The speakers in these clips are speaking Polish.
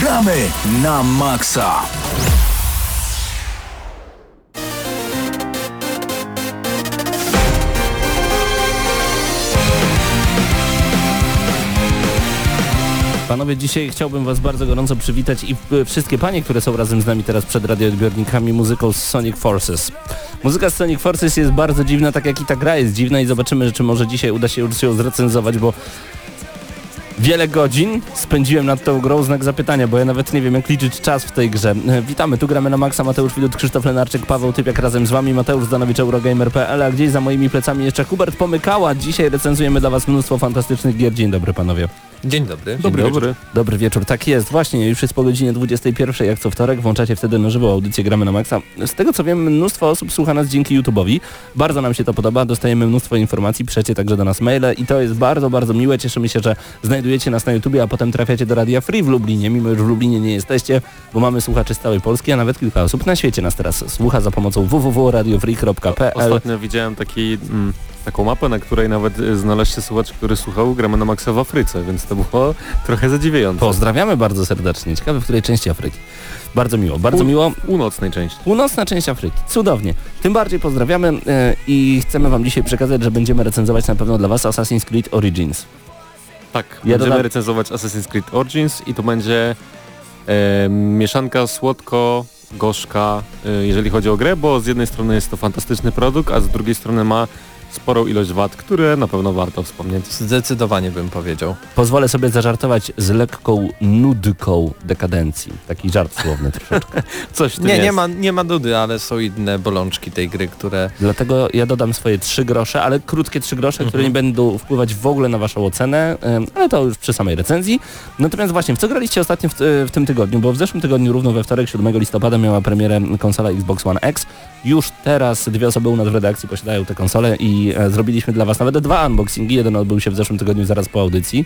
Gramy na maksa! Panowie, dzisiaj chciałbym Was bardzo gorąco przywitać i e, wszystkie panie, które są razem z nami teraz przed radioodbiornikami muzyką z Sonic Forces. Muzyka z Sonic Forces jest bardzo dziwna, tak jak i ta gra jest dziwna i zobaczymy, czy może dzisiaj uda się już ją zrecenzować, bo wiele godzin spędziłem nad tą grą, znak zapytania, bo ja nawet nie wiem jak liczyć czas w tej grze. Witamy, tu gramy na Maxa, Mateusz Widut, Krzysztof Lenarczyk, Paweł Typiak razem z Wami, Mateusz Zdanowicz, Eurogamer.pl, a gdzieś za moimi plecami jeszcze Hubert Pomykała. Dzisiaj recenzujemy dla Was mnóstwo fantastycznych gier. Dzień dobry panowie. Dzień dobry. Dobry, dobry. Dobry wieczór, tak jest. Właśnie, już jest po godzinie 21, jak co wtorek, włączacie wtedy na żywo audycję Gramy na Maxa. Z tego co wiem, mnóstwo osób słucha nas dzięki YouTube'owi. Bardzo nam się to podoba, dostajemy mnóstwo informacji, piszecie także do nas maile i to jest bardzo, bardzo miłe. Cieszymy się, że znajdujecie nas na YouTubie, a potem trafiacie do Radia Free w Lublinie, mimo już w Lublinie nie jesteście, bo mamy słuchaczy z całej Polski, a nawet kilka osób na świecie nas teraz słucha za pomocą www.radiofree.pl. Ostatnio widziałem taki, mm, taką mapę, na której nawet y, znalazł słuchacz, który słuchał Gramy na Maxa w Afryce, więc to było trochę zadziwiające. Pozdrawiamy bardzo serdecznie. Ciekawe, w której części Afryki. Bardzo miło, bardzo U- miło. Północnej części. Północna część Afryki. Cudownie. Tym bardziej pozdrawiamy e, i chcemy Wam dzisiaj przekazać, że będziemy recenzować na pewno dla Was Assassin's Creed Origins. Tak, Ja będziemy dodam- recenzować Assassin's Creed Origins i to będzie e, mieszanka słodko-gorzka, e, jeżeli chodzi o grę, bo z jednej strony jest to fantastyczny produkt, a z drugiej strony ma sporą ilość wad, które na pewno warto wspomnieć. Zdecydowanie bym powiedział. Pozwolę sobie zażartować z lekką nudką dekadencji. Taki żart słowny troszeczkę. Coś Nie, nie jest. ma, nie ma dudy, ale są inne bolączki tej gry, które... Dlatego ja dodam swoje trzy grosze, ale krótkie trzy grosze, które Mhm. nie będą wpływać w ogóle na Waszą ocenę, ale to już przy samej recenzji. Natomiast właśnie, w co graliście ostatnio w, w tym tygodniu? Bo w zeszłym tygodniu, równo we wtorek, 7 listopada, miała premierę konsola Xbox One X. Już teraz dwie osoby u nas w redakcji posiadają tę konsolę i e, zrobiliśmy dla Was nawet dwa unboxingi. Jeden odbył się w zeszłym tygodniu zaraz po audycji.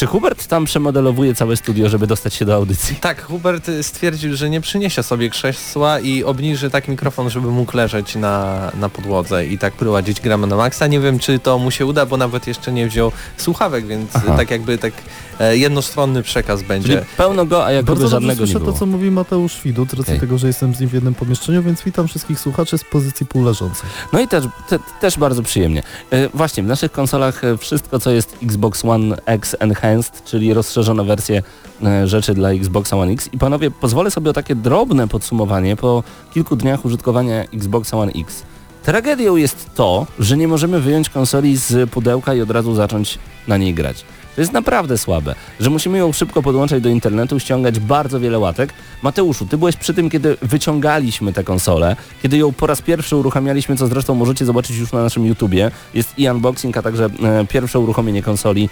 Czy Hubert tam przemodelowuje całe studio, żeby dostać się do audycji? Tak, Hubert stwierdził, że nie przyniesie sobie krzesła i obniży tak mikrofon, żeby mógł leżeć na, na podłodze i tak prowadzić gramy na maksa. Nie wiem, czy to mu się uda, bo nawet jeszcze nie wziął słuchawek, więc Aha. tak jakby tak e, jednostronny przekaz Czyli będzie. pełno go, a jakby Bardzo żadnego nie było. to, co mówi Mateusz Widut, z racji Okej. tego, że jestem z nim w jednym pomieszczeniu, więc witam wszystkich słuchaczy z pozycji półleżącej. No i też, te, też bardzo przyjemnie. E, właśnie, w naszych konsolach e, wszystko, co jest Xbox One X Enhanced, czyli rozszerzone wersje e, rzeczy dla Xboxa One X. I panowie, pozwolę sobie o takie drobne podsumowanie po kilku dniach użytkowania Xboxa One X. Tragedią jest to, że nie możemy wyjąć konsoli z pudełka i od razu zacząć na niej grać. To jest naprawdę słabe, że musimy ją szybko podłączać do internetu, ściągać bardzo wiele łatek. Mateuszu, ty byłeś przy tym, kiedy wyciągaliśmy tę konsolę, kiedy ją po raz pierwszy uruchamialiśmy, co zresztą możecie zobaczyć już na naszym YouTubie. Jest i unboxing, a także e, pierwsze uruchomienie konsoli.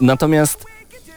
Natomiast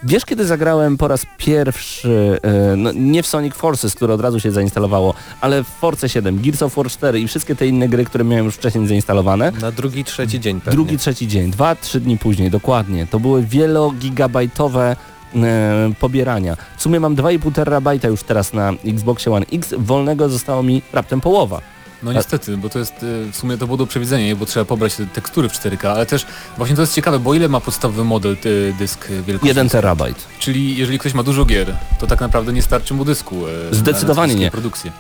wiesz, kiedy zagrałem po raz pierwszy, e, no, nie w Sonic Forces, które od razu się zainstalowało, ale w Force 7, Gears of War 4 i wszystkie te inne gry, które miałem już wcześniej zainstalowane, Na drugi, trzeci dzień pewnie. Drugi, trzeci dzień, dwa, trzy dni później, dokładnie. To były wielogigabajtowe e, pobierania. W sumie mam 2,5 terabajta już teraz na Xboxie One X, wolnego zostało mi raptem połowa. No niestety, bo to jest y, w sumie to było do przewidzenia, bo trzeba pobrać te tekstury w 4K, ale też właśnie to jest ciekawe, bo ile ma podstawowy model y, dysk y, wielkości? 1 terabajt. Czyli jeżeli ktoś ma dużo gier, to tak naprawdę nie starczy mu dysku. y, Zdecydowanie na, na nie. produkcje.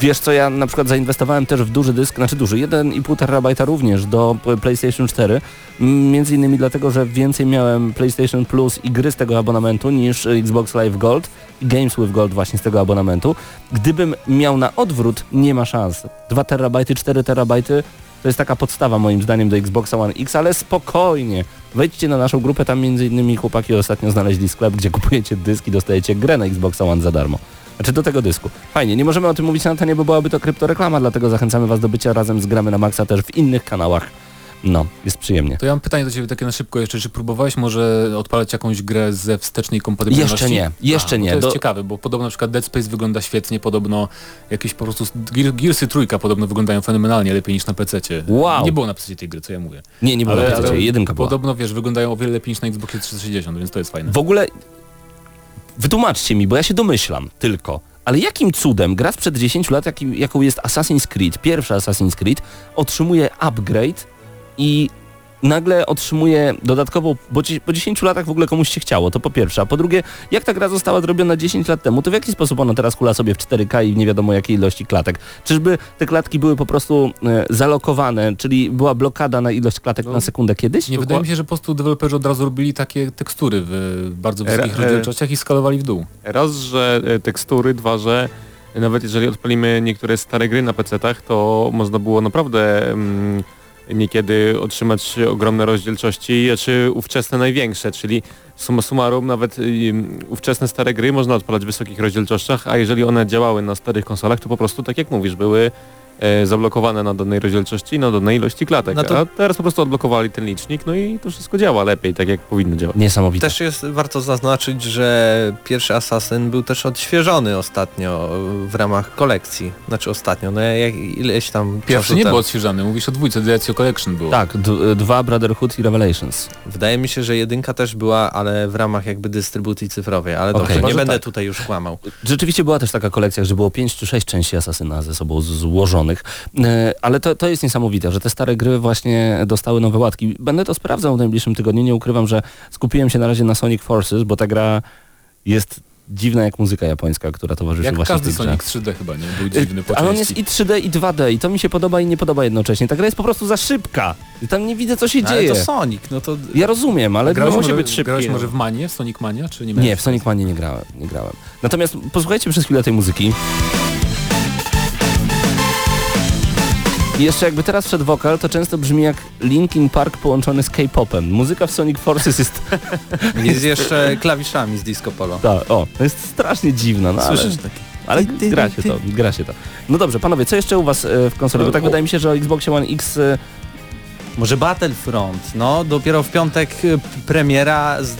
Wiesz co, ja na przykład zainwestowałem też w duży dysk, znaczy duży, 1,5 terabajta również do PlayStation 4, m, między innymi dlatego, że więcej miałem PlayStation Plus i gry z tego abonamentu niż Xbox Live Gold i Games with Gold właśnie z tego abonamentu. Gdybym miał na odwrót, nie ma szans. 2 terabajty, 4 terabajty to jest taka podstawa moim zdaniem do Xboxa One X, ale spokojnie. Wejdźcie na naszą grupę, tam między innymi chłopaki ostatnio znaleźli sklep, gdzie kupujecie dysk i dostajecie grę na Xboxa One za darmo. Znaczy do tego dysku. Fajnie, nie możemy o tym mówić na antenie, bo byłaby to kryptoreklama, dlatego zachęcamy Was do bycia razem z Gramy na Maxa też w innych kanałach. No, jest przyjemnie. To ja mam pytanie do Ciebie takie na szybko jeszcze, czy próbowałeś może odpalać jakąś grę ze wstecznej kompatybilności? Jeszcze nie, jeszcze A, bo nie. To jest Do- ciekawe, bo podobno na przykład Dead Space wygląda świetnie, podobno jakieś po prostu Gear, Gearsy trójka podobno wyglądają fenomenalnie, lepiej niż na PC-cie. Wow. Nie było na PC tej gry, co ja mówię. Nie, nie było Ale- na PC, ale jedynka była. Podobno wiesz, wyglądają o wiele lepiej niż na Xboxie 360, więc to jest fajne. W ogóle wytłumaczcie mi, bo ja się domyślam tylko. Ale jakim cudem gra sprzed 10 lat, jaką jest Assassin's Creed, pierwszy Assassin's Creed, otrzymuje upgrade i nagle otrzymuje dodatkową, bo po 10 latach w ogóle komuś się chciało, to po pierwsze, a po drugie, jak ta gra została zrobiona 10 lat temu, to w jaki sposób ona teraz hula sobie w 4K i w nie wiadomo jakiej ilości klatek? Czyżby te klatki były po prostu e, zalokowane, czyli była blokada na ilość klatek No. na sekundę kiedyś? Nie wydaje mi się, że po prostu deweloperzy od razu robili takie tekstury w bardzo wysokich E, e, rozdzielczościach i skalowali w dół. Raz, że e, tekstury, dwa, że nawet jeżeli odpalimy niektóre stare gry na PC-tach, to można było naprawdę mm, niekiedy otrzymać ogromne rozdzielczości, czy ówczesne największe, czyli summa summarum nawet ym, ówczesne stare gry można odpalać w wysokich rozdzielczościach, a jeżeli one działały na starych konsolach, to po prostu tak jak mówisz, były zablokowane na danej rozdzielczości i na danej ilości klatek, No to- a teraz po prostu odblokowali ten licznik, no i to wszystko działa lepiej, tak jak powinno działać. Niesamowite. Też jest warto zaznaczyć, że pierwszy Assassin był też odświeżony ostatnio w ramach kolekcji. Znaczy ostatnio, no jak ileś tam Pierwszy nie był odświeżany, mówisz o dwójce, Deacio Collection było. Tak, dwa Brotherhood i Revelations. Wydaje mi się, że jedynka też była, ale w ramach jakby dystrybucji cyfrowej, ale Okej. dobrze, nie będę tak. tutaj już kłamał. Rzeczywiście była też taka kolekcja, że było 5 czy 6 części Asasyna ze sobą złożonych, E, ale to, to jest niesamowite, że te stare gry właśnie dostały nowe łatki. Będę to sprawdzał w najbliższym tygodniu, nie ukrywam, że skupiłem się na razie na Sonic Forces, bo ta gra jest dziwna jak muzyka japońska, która towarzyszy Jak właśnie każdy. Sonic 3D chyba, nie? Był dziwny po Ale on jest i 3D i 2D i to mi się podoba i nie podoba jednocześnie. Ta gra jest po prostu za szybka. I tam nie widzę co się No, ale dzieje. to Sonic, no to Ja rozumiem, ale Grałeś, no, musi być szybki. grałeś no. może w Manie, w Sonic Mania, czy nie Nie, w Sonic Manie nie grałem, nie grałem. Natomiast posłuchajcie przez chwilę tej muzyki. I jeszcze jakby teraz wszedł wokal, to często brzmi jak Linkin Park połączony z K-popem. Muzyka w Sonic Forces jest... jest jeszcze klawiszami z Disco Polo. Ta, o, to jest strasznie dziwna, no ale, Słyszysz takie? ale gra się to, gra się to. No dobrze, panowie, co jeszcze u was e, w konsoli? Bo tak O- wydaje mi się, że o Xboxie One X e, Może Battlefront, no dopiero w piątek y, premiera, z-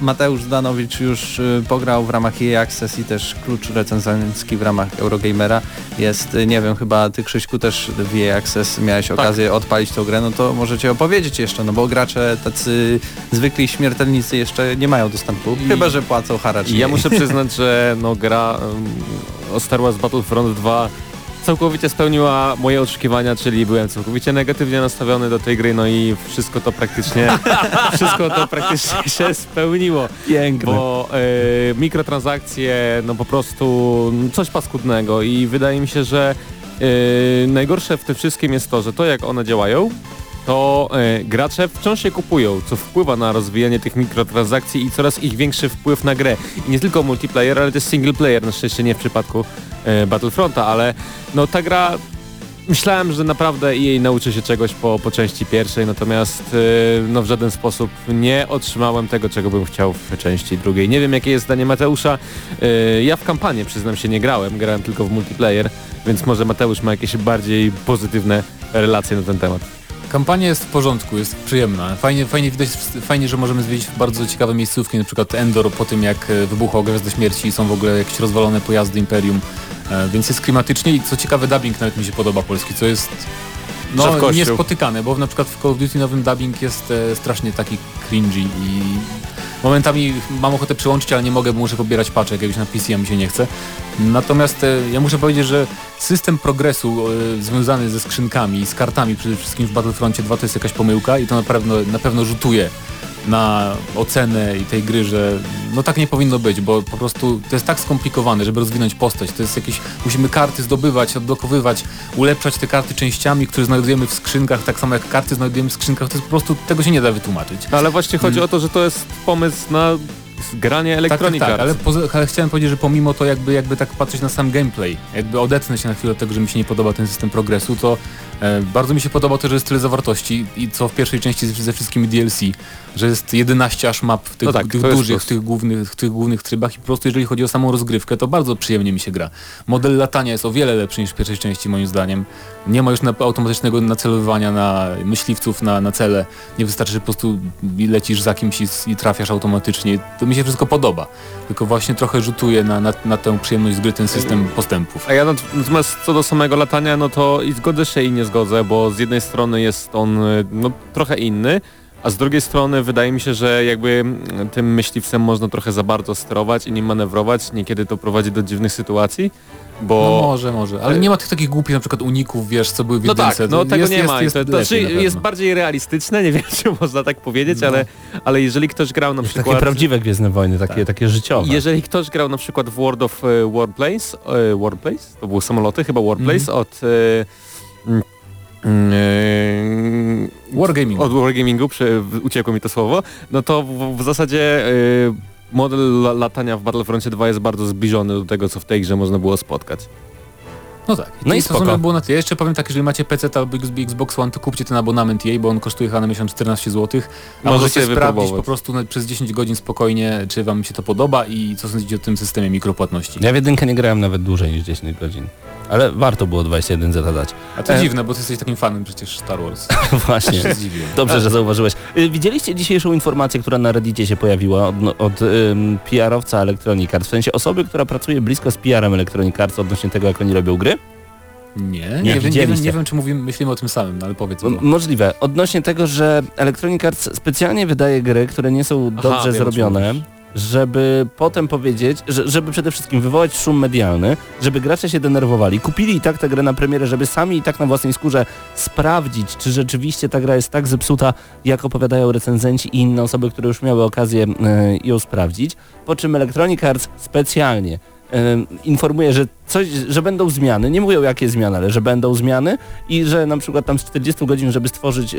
Mateusz Zdanowicz już y, pograł w ramach EA Access i też klucz recenzencki w ramach Eurogamera. Jest, y, nie wiem, chyba ty Krzyśku też w EA Access miałeś okazję odpalić tą grę, no to możecie opowiedzieć jeszcze, no bo gracze tacy zwykli śmiertelnicy jeszcze nie mają dostępu, I- chyba że płacą haracz. Ja muszę przyznać, że no, gra um, o Star Wars Battlefront 2 całkowicie spełniła moje oczekiwania, czyli byłem całkowicie negatywnie nastawiony do tej gry, no i wszystko to praktycznie wszystko to praktycznie się spełniło, piękne. bo e, mikrotransakcje, no po prostu coś paskudnego i wydaje mi się, że e, najgorsze w tym wszystkim jest to, że to jak one działają, to e, gracze wciąż je kupują, co wpływa na rozwijanie tych mikrotransakcji i coraz ich większy wpływ na grę. I nie tylko multiplayer, ale też single player, na szczęście nie w przypadku Battlefronta, ale no ta gra myślałem, że naprawdę jej nauczy się czegoś po, po części pierwszej, natomiast e, no w żaden sposób nie otrzymałem tego, czego bym chciał w części drugiej. Nie wiem, jakie jest zdanie Mateusza. E, ja w kampanię, przyznam się, nie grałem, grałem tylko w multiplayer, więc może Mateusz ma jakieś bardziej pozytywne relacje na ten temat. Kampania jest w porządku, jest przyjemna. Fajnie, fajnie widać, fajnie, że możemy zwiedzić bardzo ciekawe miejscówki, na przykład Endor po tym jak e, wybuchła Gwiazda Śmierci i są w ogóle jakieś rozwalone pojazdy Imperium, e, więc jest klimatycznie i co ciekawe dubbing nawet mi się podoba polski, co jest no, niespotykane, bo na przykład w Call of Duty nowym dubbing jest e, strasznie taki cringy i momentami mam ochotę przyłączyć, ale nie mogę, bo muszę pobierać paczek, jakiegoś na PC, a mi się nie chce. Natomiast e, ja muszę powiedzieć, że system progresu e, związany ze skrzynkami z kartami przede wszystkim w Battlefroncie 2 to jest jakaś pomyłka i to na pewno, na pewno rzutuje na ocenę i tej gry, że no tak nie powinno być, bo po prostu to jest tak skomplikowane, żeby rozwinąć postać. To jest jakieś, musimy karty zdobywać, odblokowywać, ulepszać te karty częściami, które znajdujemy w skrzynkach, tak samo jak karty znajdujemy w skrzynkach, to jest po prostu, tego się nie da wytłumaczyć. No, ale właśnie chodzi Mm. o to, że to jest pomysł na granie Electronic tak, tak, tak, ale, poza, ale chciałem powiedzieć, że pomimo to jakby, jakby tak patrzeć na sam gameplay, jakby odetnę się na chwilę od tego, że mi się nie podoba ten system progresu, to bardzo mi się podoba to, że jest tyle zawartości i co w pierwszej części ze, wszystkimi DLC, że jest 11 aż map w tych, No tak, tych dużych, w tych głównych, w tych głównych trybach i po prostu jeżeli chodzi o samą rozgrywkę, to bardzo przyjemnie mi się gra. Model latania jest o wiele lepszy niż w pierwszej części moim zdaniem. Nie ma już na, automatycznego nacelowywania na myśliwców, na, na cele. Nie wystarczy, że po prostu lecisz za kimś i, i trafiasz automatycznie. To mi się wszystko podoba. Tylko właśnie trochę rzutuje na, na, na tę przyjemność z gry ten system postępów. A ja nat- natomiast co do samego latania, no to i zgodzę się i nie zgodzę, bo z jednej strony jest on y, no, trochę inny, a z drugiej strony wydaje mi się, że jakby mm, tym myśliwcem można trochę za bardzo sterować i nim manewrować, niekiedy to prowadzi do dziwnych sytuacji, bo... No może, może, ale nie ma tych takich głupich na przykład uników, wiesz, co były w No tak, no tego jest, nie jest, ma. Jest, to, to, lepiej znaczy jest bardziej realistyczne, nie wiem czy można tak powiedzieć, No. ale, ale jeżeli ktoś grał na Takie przykład... prawdziwe Gwiezdne Wojny, takie, takie życiowe. Jeżeli ktoś grał na przykład w World of e, Warplanes, e, Warplace, to były samoloty, chyba Warplace Mhm. od... E, mm, mm, e, Wargaming. od Wargamingu, przy, uciekło mi to słowo, no to w, w zasadzie e, model la- latania w Battlefroncie 2 jest bardzo zbliżony do tego, co w tej grze można było spotkać. No tak. No i w sumie spoko. było na tyle. Jeszcze powiem tak, jeżeli macie PC albo Xbox One, to kupcie ten abonament jej, bo on kosztuje chyba na miesiąc 14 zł. A Może możecie sprawdzić po prostu na, przez 10 godzin spokojnie, czy wam się to podoba i co sądzicie o tym systemie mikropłatności. Ja w jedynkę nie grałem nawet dłużej niż 10 godzin. Ale warto było 21 zadać. A to E. dziwne, bo ty jesteś takim fanem przecież Star Wars. Właśnie. Dobrze, że zauważyłeś. Y, Widzieliście dzisiejszą informację, która na Reddicie się pojawiła od, od ym, PR-owca Electronic Arts, w sensie osoby, która pracuje blisko z PR-em Electronic Arts odnośnie tego, jak oni robią gry? Nie, nie, Nie wiem, nie, wiem, nie wiem, czy mówimy, myślimy o tym samym, no ale powiedz. No. możliwe. Odnośnie tego, że Electronic Arts specjalnie wydaje gry, które nie są Aha, dobrze wiem, czym zrobione, mówisz. Żeby potem powiedzieć, że, żeby przede wszystkim wywołać szum medialny, żeby gracze się denerwowali, kupili i tak tę grę na premierę, żeby sami i tak na własnej skórze sprawdzić, czy rzeczywiście ta gra jest tak zepsuta, jak opowiadają recenzenci i inne osoby, które już miały okazję e, ją sprawdzić, po czym Electronic Arts specjalnie e, informuje, że coś, że będą zmiany, nie mówią jakie zmiany, ale że będą zmiany i że na przykład tam z 40 godzin, żeby stworzyć, e,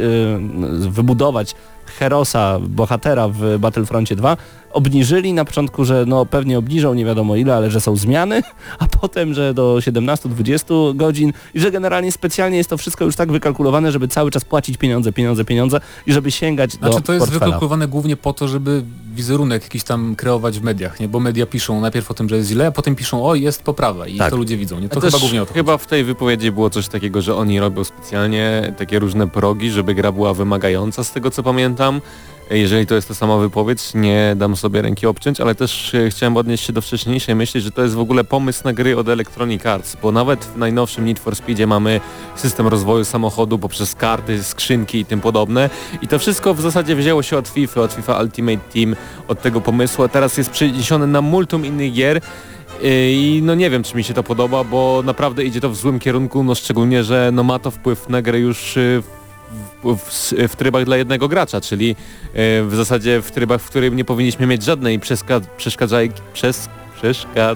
wybudować Herosa, bohatera w Battlefroncie 2, obniżyli na początku, że no pewnie obniżą, nie wiadomo ile, ale że są zmiany, a potem, że do 17-20 godzin i że generalnie specjalnie jest to wszystko już tak wykalkulowane, żeby cały czas płacić pieniądze, pieniądze, pieniądze i żeby sięgać do Znaczy to jest portfela. wykalkulowane głównie po to, żeby wizerunek jakiś tam kreować w mediach, nie? Bo media piszą najpierw o tym, że jest źle, a potem piszą, o jest poprawa i Tak. to ludzie widzą, nie? To chyba też głównie o to Chyba w tej wypowiedzi było coś takiego, że oni robią specjalnie takie różne progi, żeby gra była wymagająca z tego co pamiętam. Jeżeli to jest ta sama wypowiedź, nie dam sobie ręki obciąć, ale też e, chciałem odnieść się do wcześniejszej myśli, że to jest w ogóle pomysł na gry od Electronic Arts, bo nawet w najnowszym Need for Speedzie mamy system rozwoju samochodu poprzez karty, skrzynki i tym podobne i to wszystko w zasadzie wzięło się od FIFA, od FIFA Ultimate Team, od tego pomysłu, a teraz jest przeniesione na multum innych gier i no nie wiem, czy mi się to podoba, bo naprawdę idzie to w złym kierunku, no szczególnie, że no ma to wpływ na grę już y, w, w, w trybach dla jednego gracza, czyli y, w zasadzie w trybach, w którym nie powinniśmy mieć żadnej przeska- przeszkadzajki, przeszkadzajki,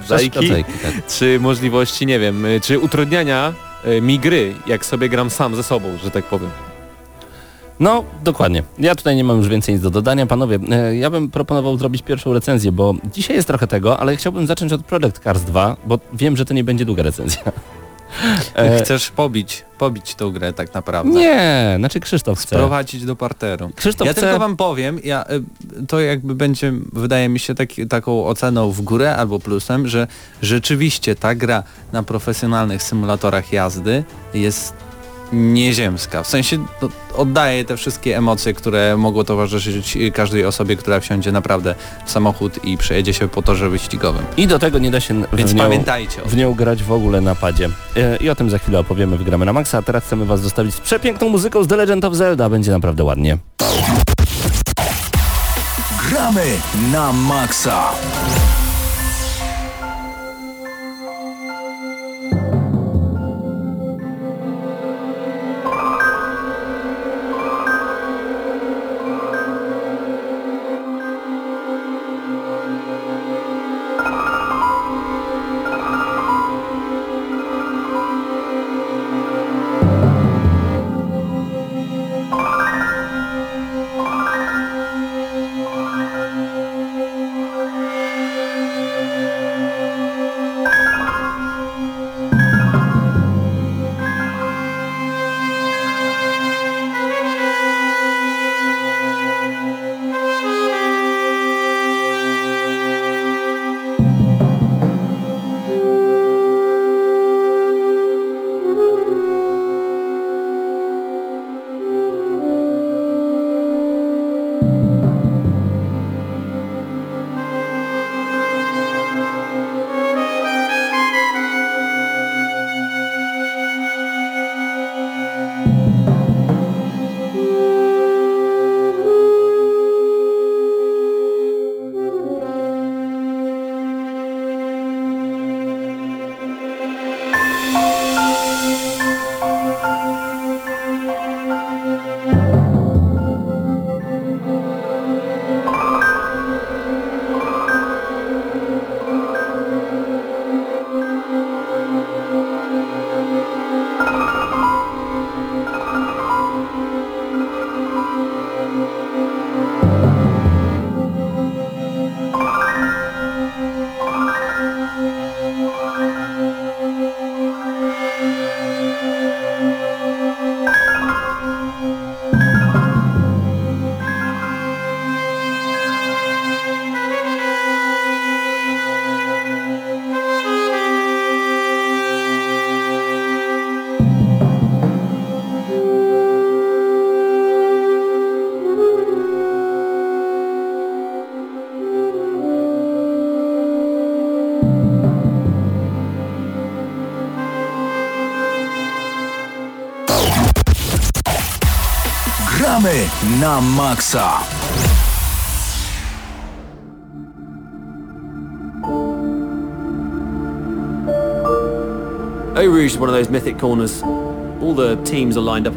Przeszkadzajki, tak. czy możliwości, nie wiem, y, czy utrudniania y, mi gry, jak sobie gram sam ze sobą, że tak powiem. No, dokładnie. Ja tutaj nie mam już więcej nic do dodania. Panowie, e, ja bym proponował zrobić pierwszą recenzję, bo dzisiaj jest trochę tego, ale chciałbym zacząć od Project Cars 2, bo wiem, że to nie będzie długa recenzja. E, Chcesz pobić, pobić tą grę tak naprawdę. nie, znaczy Krzysztof chce. Sprowadzić do parteru. Krzysztof ja chce... tylko wam powiem, ja, y, to jakby będzie, wydaje mi się, taki, taką oceną w górę albo plusem, że rzeczywiście ta gra na profesjonalnych symulatorach jazdy jest nieziemska. W sensie oddaje te wszystkie emocje, które mogą towarzyszyć każdej osobie, która wsiądzie naprawdę w samochód i przejedzie się po torze wyścigowym. I do tego nie da się Więc w nią, pamiętajcie w nią grać w ogóle na padzie. E, I o tym za chwilę opowiemy w Gramy na Maxa, a teraz chcemy was zostawić z przepiękną muzyką z The Legend of Zelda. Będzie naprawdę ładnie. Gramy na maksa.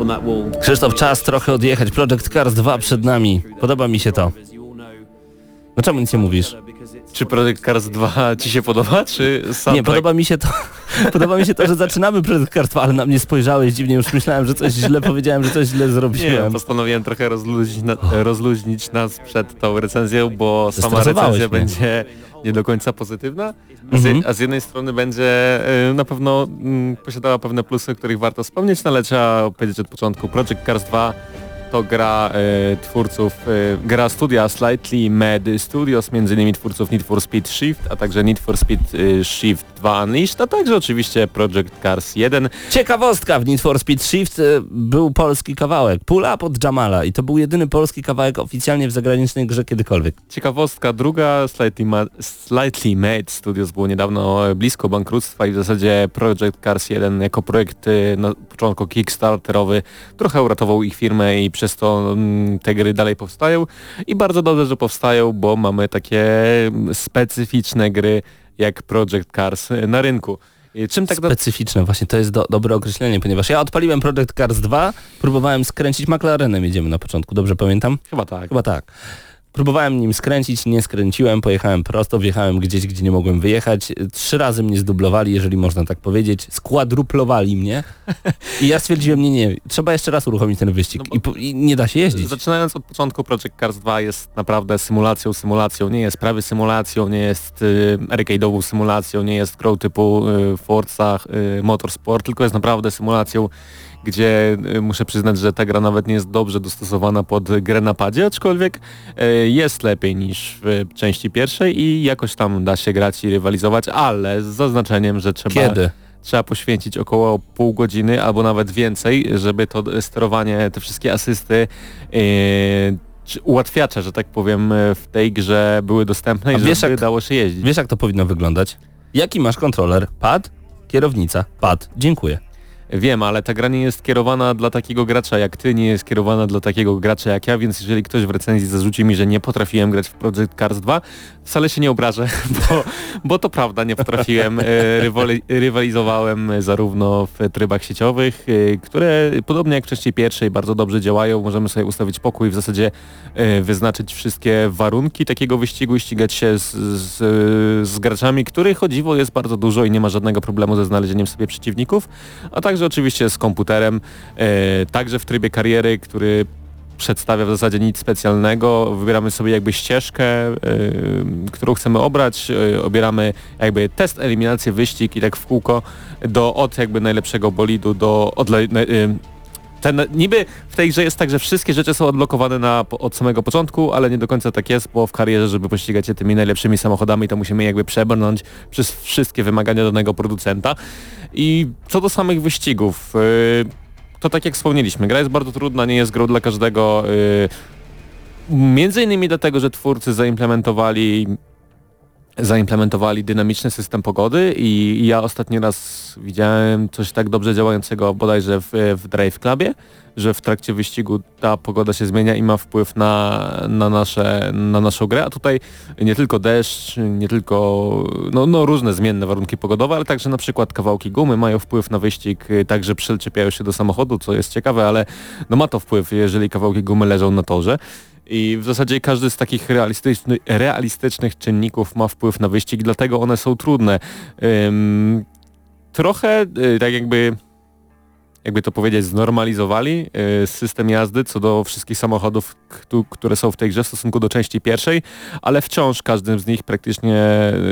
That wall. Krzysztof, czas trochę odjechać. Project Cars 2 przed nami. Podoba mi się to. No czemu nic nie mówisz? Czy Project Cars 2 ci się podoba, czy soundtrack? Nie, podoba mi się to, podoba mi się to, że zaczynamy 2, ale na mnie spojrzałeś dziwnie, już myślałem, że coś źle powiedziałem, że coś źle Nie, zrobiłem. postanowiłem trochę rozluźnić, na, rozluźnić nas przed tą recenzją, bo sama recenzja mnie. będzie nie do końca pozytywna, a z, Mhm. a z jednej strony będzie y, na pewno mm, posiadała pewne plusy, o których warto wspomnieć, no ale trzeba powiedzieć od początku. Project Cars 2 to gra y, twórców, y, gra studia Slightly Mad Studios, innymi twórców Need for Speed Shift, a także Need for Speed y, Shift 2 Unleashed, a także oczywiście Project Cars 1. Ciekawostka w Need for Speed Shift był polski kawałek, Pull Up od Jamala i to był jedyny polski kawałek oficjalnie w zagranicznej grze kiedykolwiek. Ciekawostka druga, Slightly, Ma Slightly Made Studios było niedawno e, blisko bankructwa i w zasadzie Project Cars 1 jako projekt e, na początku kickstarterowy trochę uratował ich firmę i przez to mm, te gry dalej powstają i bardzo dobrze, że powstają, bo mamy takie mm, specyficzne gry jak Project Cars e, na rynku. Czym tak do... Specyficzne, właśnie to jest do, dobre określenie, ponieważ ja odpaliłem Project Cars 2, próbowałem skręcić McLarenem, jedziemy na początku, dobrze pamiętam? Chyba tak. Chyba tak. Próbowałem nim skręcić, nie skręciłem, pojechałem prosto, wjechałem gdzieś, gdzie nie mogłem wyjechać. Trzy razy mnie zdublowali, jeżeli można tak powiedzieć. Składruplowali mnie. I ja stwierdziłem, nie, nie, trzeba jeszcze raz uruchomić ten wyścig. No bo- I, I nie da się jeździć. Zaczynając od początku Project Cars 2 jest naprawdę symulacją, symulacją, nie jest prawie symulacją, nie jest y, arcade'ową symulacją, nie jest grą typu y, Forza y, Motorsport, tylko jest naprawdę symulacją, gdzie y, muszę przyznać, że ta gra nawet nie jest dobrze dostosowana pod grę na padzie, aczkolwiek y, jest lepiej niż w części pierwszej i jakoś tam da się grać i rywalizować, ale z zaznaczeniem, że trzeba Kiedy? trzeba poświęcić około pół godziny albo nawet więcej, żeby to sterowanie, te wszystkie asysty yy, ułatwiacze, że tak powiem, w tej grze były dostępne A i wiesz, żeby jak- dało się jeździć. Wiesz jak to powinno wyglądać? Jaki masz kontroler? Pad? Kierownica. Pad. Dziękuję. Wiem, ale ta gra nie jest kierowana dla takiego gracza jak ty, nie jest kierowana dla takiego gracza jak ja, więc jeżeli ktoś w recenzji zarzuci mi, że nie potrafiłem grać w Project Cars 2, wcale się nie obrażę, bo, bo to prawda, nie potrafiłem. E, Rywali, rywalizowałem zarówno w trybach sieciowych, e, które podobnie jak wcześniej pierwszej bardzo dobrze działają. Możemy sobie ustawić pokój, w zasadzie e, wyznaczyć wszystkie warunki takiego wyścigu i ścigać się z, z, z graczami, których o dziwo jest bardzo dużo i nie ma żadnego problemu ze znalezieniem sobie przeciwników, a także oczywiście z komputerem, także w trybie kariery, który przedstawia w zasadzie nic specjalnego. Wybieramy sobie jakby ścieżkę, e, którą chcemy obrać, e, obieramy jakby test, eliminację, wyścig i tak w kółko do od jakby najlepszego bolidu do na- e, ten, niby w tej grze jest tak, że wszystkie rzeczy są odblokowane na, od samego początku, ale nie do końca tak jest, bo w karierze, żeby pościgać się tymi najlepszymi samochodami, to musimy jakby przebrnąć przez wszystkie wymagania danego producenta. I co do samych wyścigów, yy, to tak jak wspomnieliśmy, gra jest bardzo trudna, nie jest grą dla każdego. Yy, między innymi dlatego, że twórcy zaimplementowali zaimplementowali dynamiczny system pogody i ja ostatni raz widziałem coś tak dobrze działającego bodajże w, w Drive Clubie, że w trakcie wyścigu ta pogoda się zmienia i ma wpływ na, na, nasze, na naszą grę, a tutaj nie tylko deszcz, nie tylko no, no różne zmienne warunki pogodowe, ale także na przykład kawałki gumy mają wpływ na wyścig, także przyczepiają się do samochodu, co jest ciekawe, ale no ma to wpływ, jeżeli kawałki gumy leżą na torze. I w zasadzie każdy z takich realistyczny, realistycznych czynników ma wpływ na wyścig, dlatego one są trudne. Ym, trochę y, tak jakby jakby to powiedzieć, znormalizowali y, system jazdy co do wszystkich samochodów, któ- które są w tej grze w stosunku do części pierwszej, ale wciąż każdym z nich praktycznie,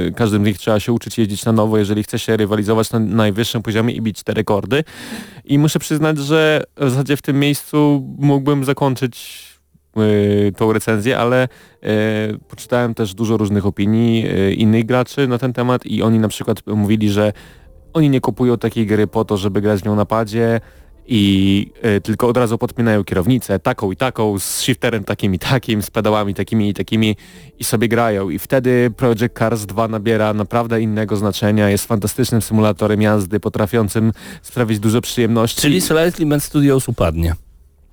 y, każdym z nich trzeba się uczyć jeździć na nowo, jeżeli chce się rywalizować na najwyższym poziomie i bić te rekordy. I muszę przyznać, że w zasadzie w tym miejscu mógłbym zakończyć y, tą recenzję, ale y, poczytałem też dużo różnych opinii y, innych graczy na ten temat i oni na przykład mówili, że oni nie kupują takiej gry po to, żeby grać w nią na padzie i tylko od razu podpinają kierownicę taką i taką, z shifterem takim i takim, z pedałami takimi i takimi i sobie grają i wtedy Project Cars 2 nabiera naprawdę innego znaczenia, jest fantastycznym symulatorem jazdy, potrafiącym sprawić dużo przyjemności. Czyli Slightly Mad Studios upadnie.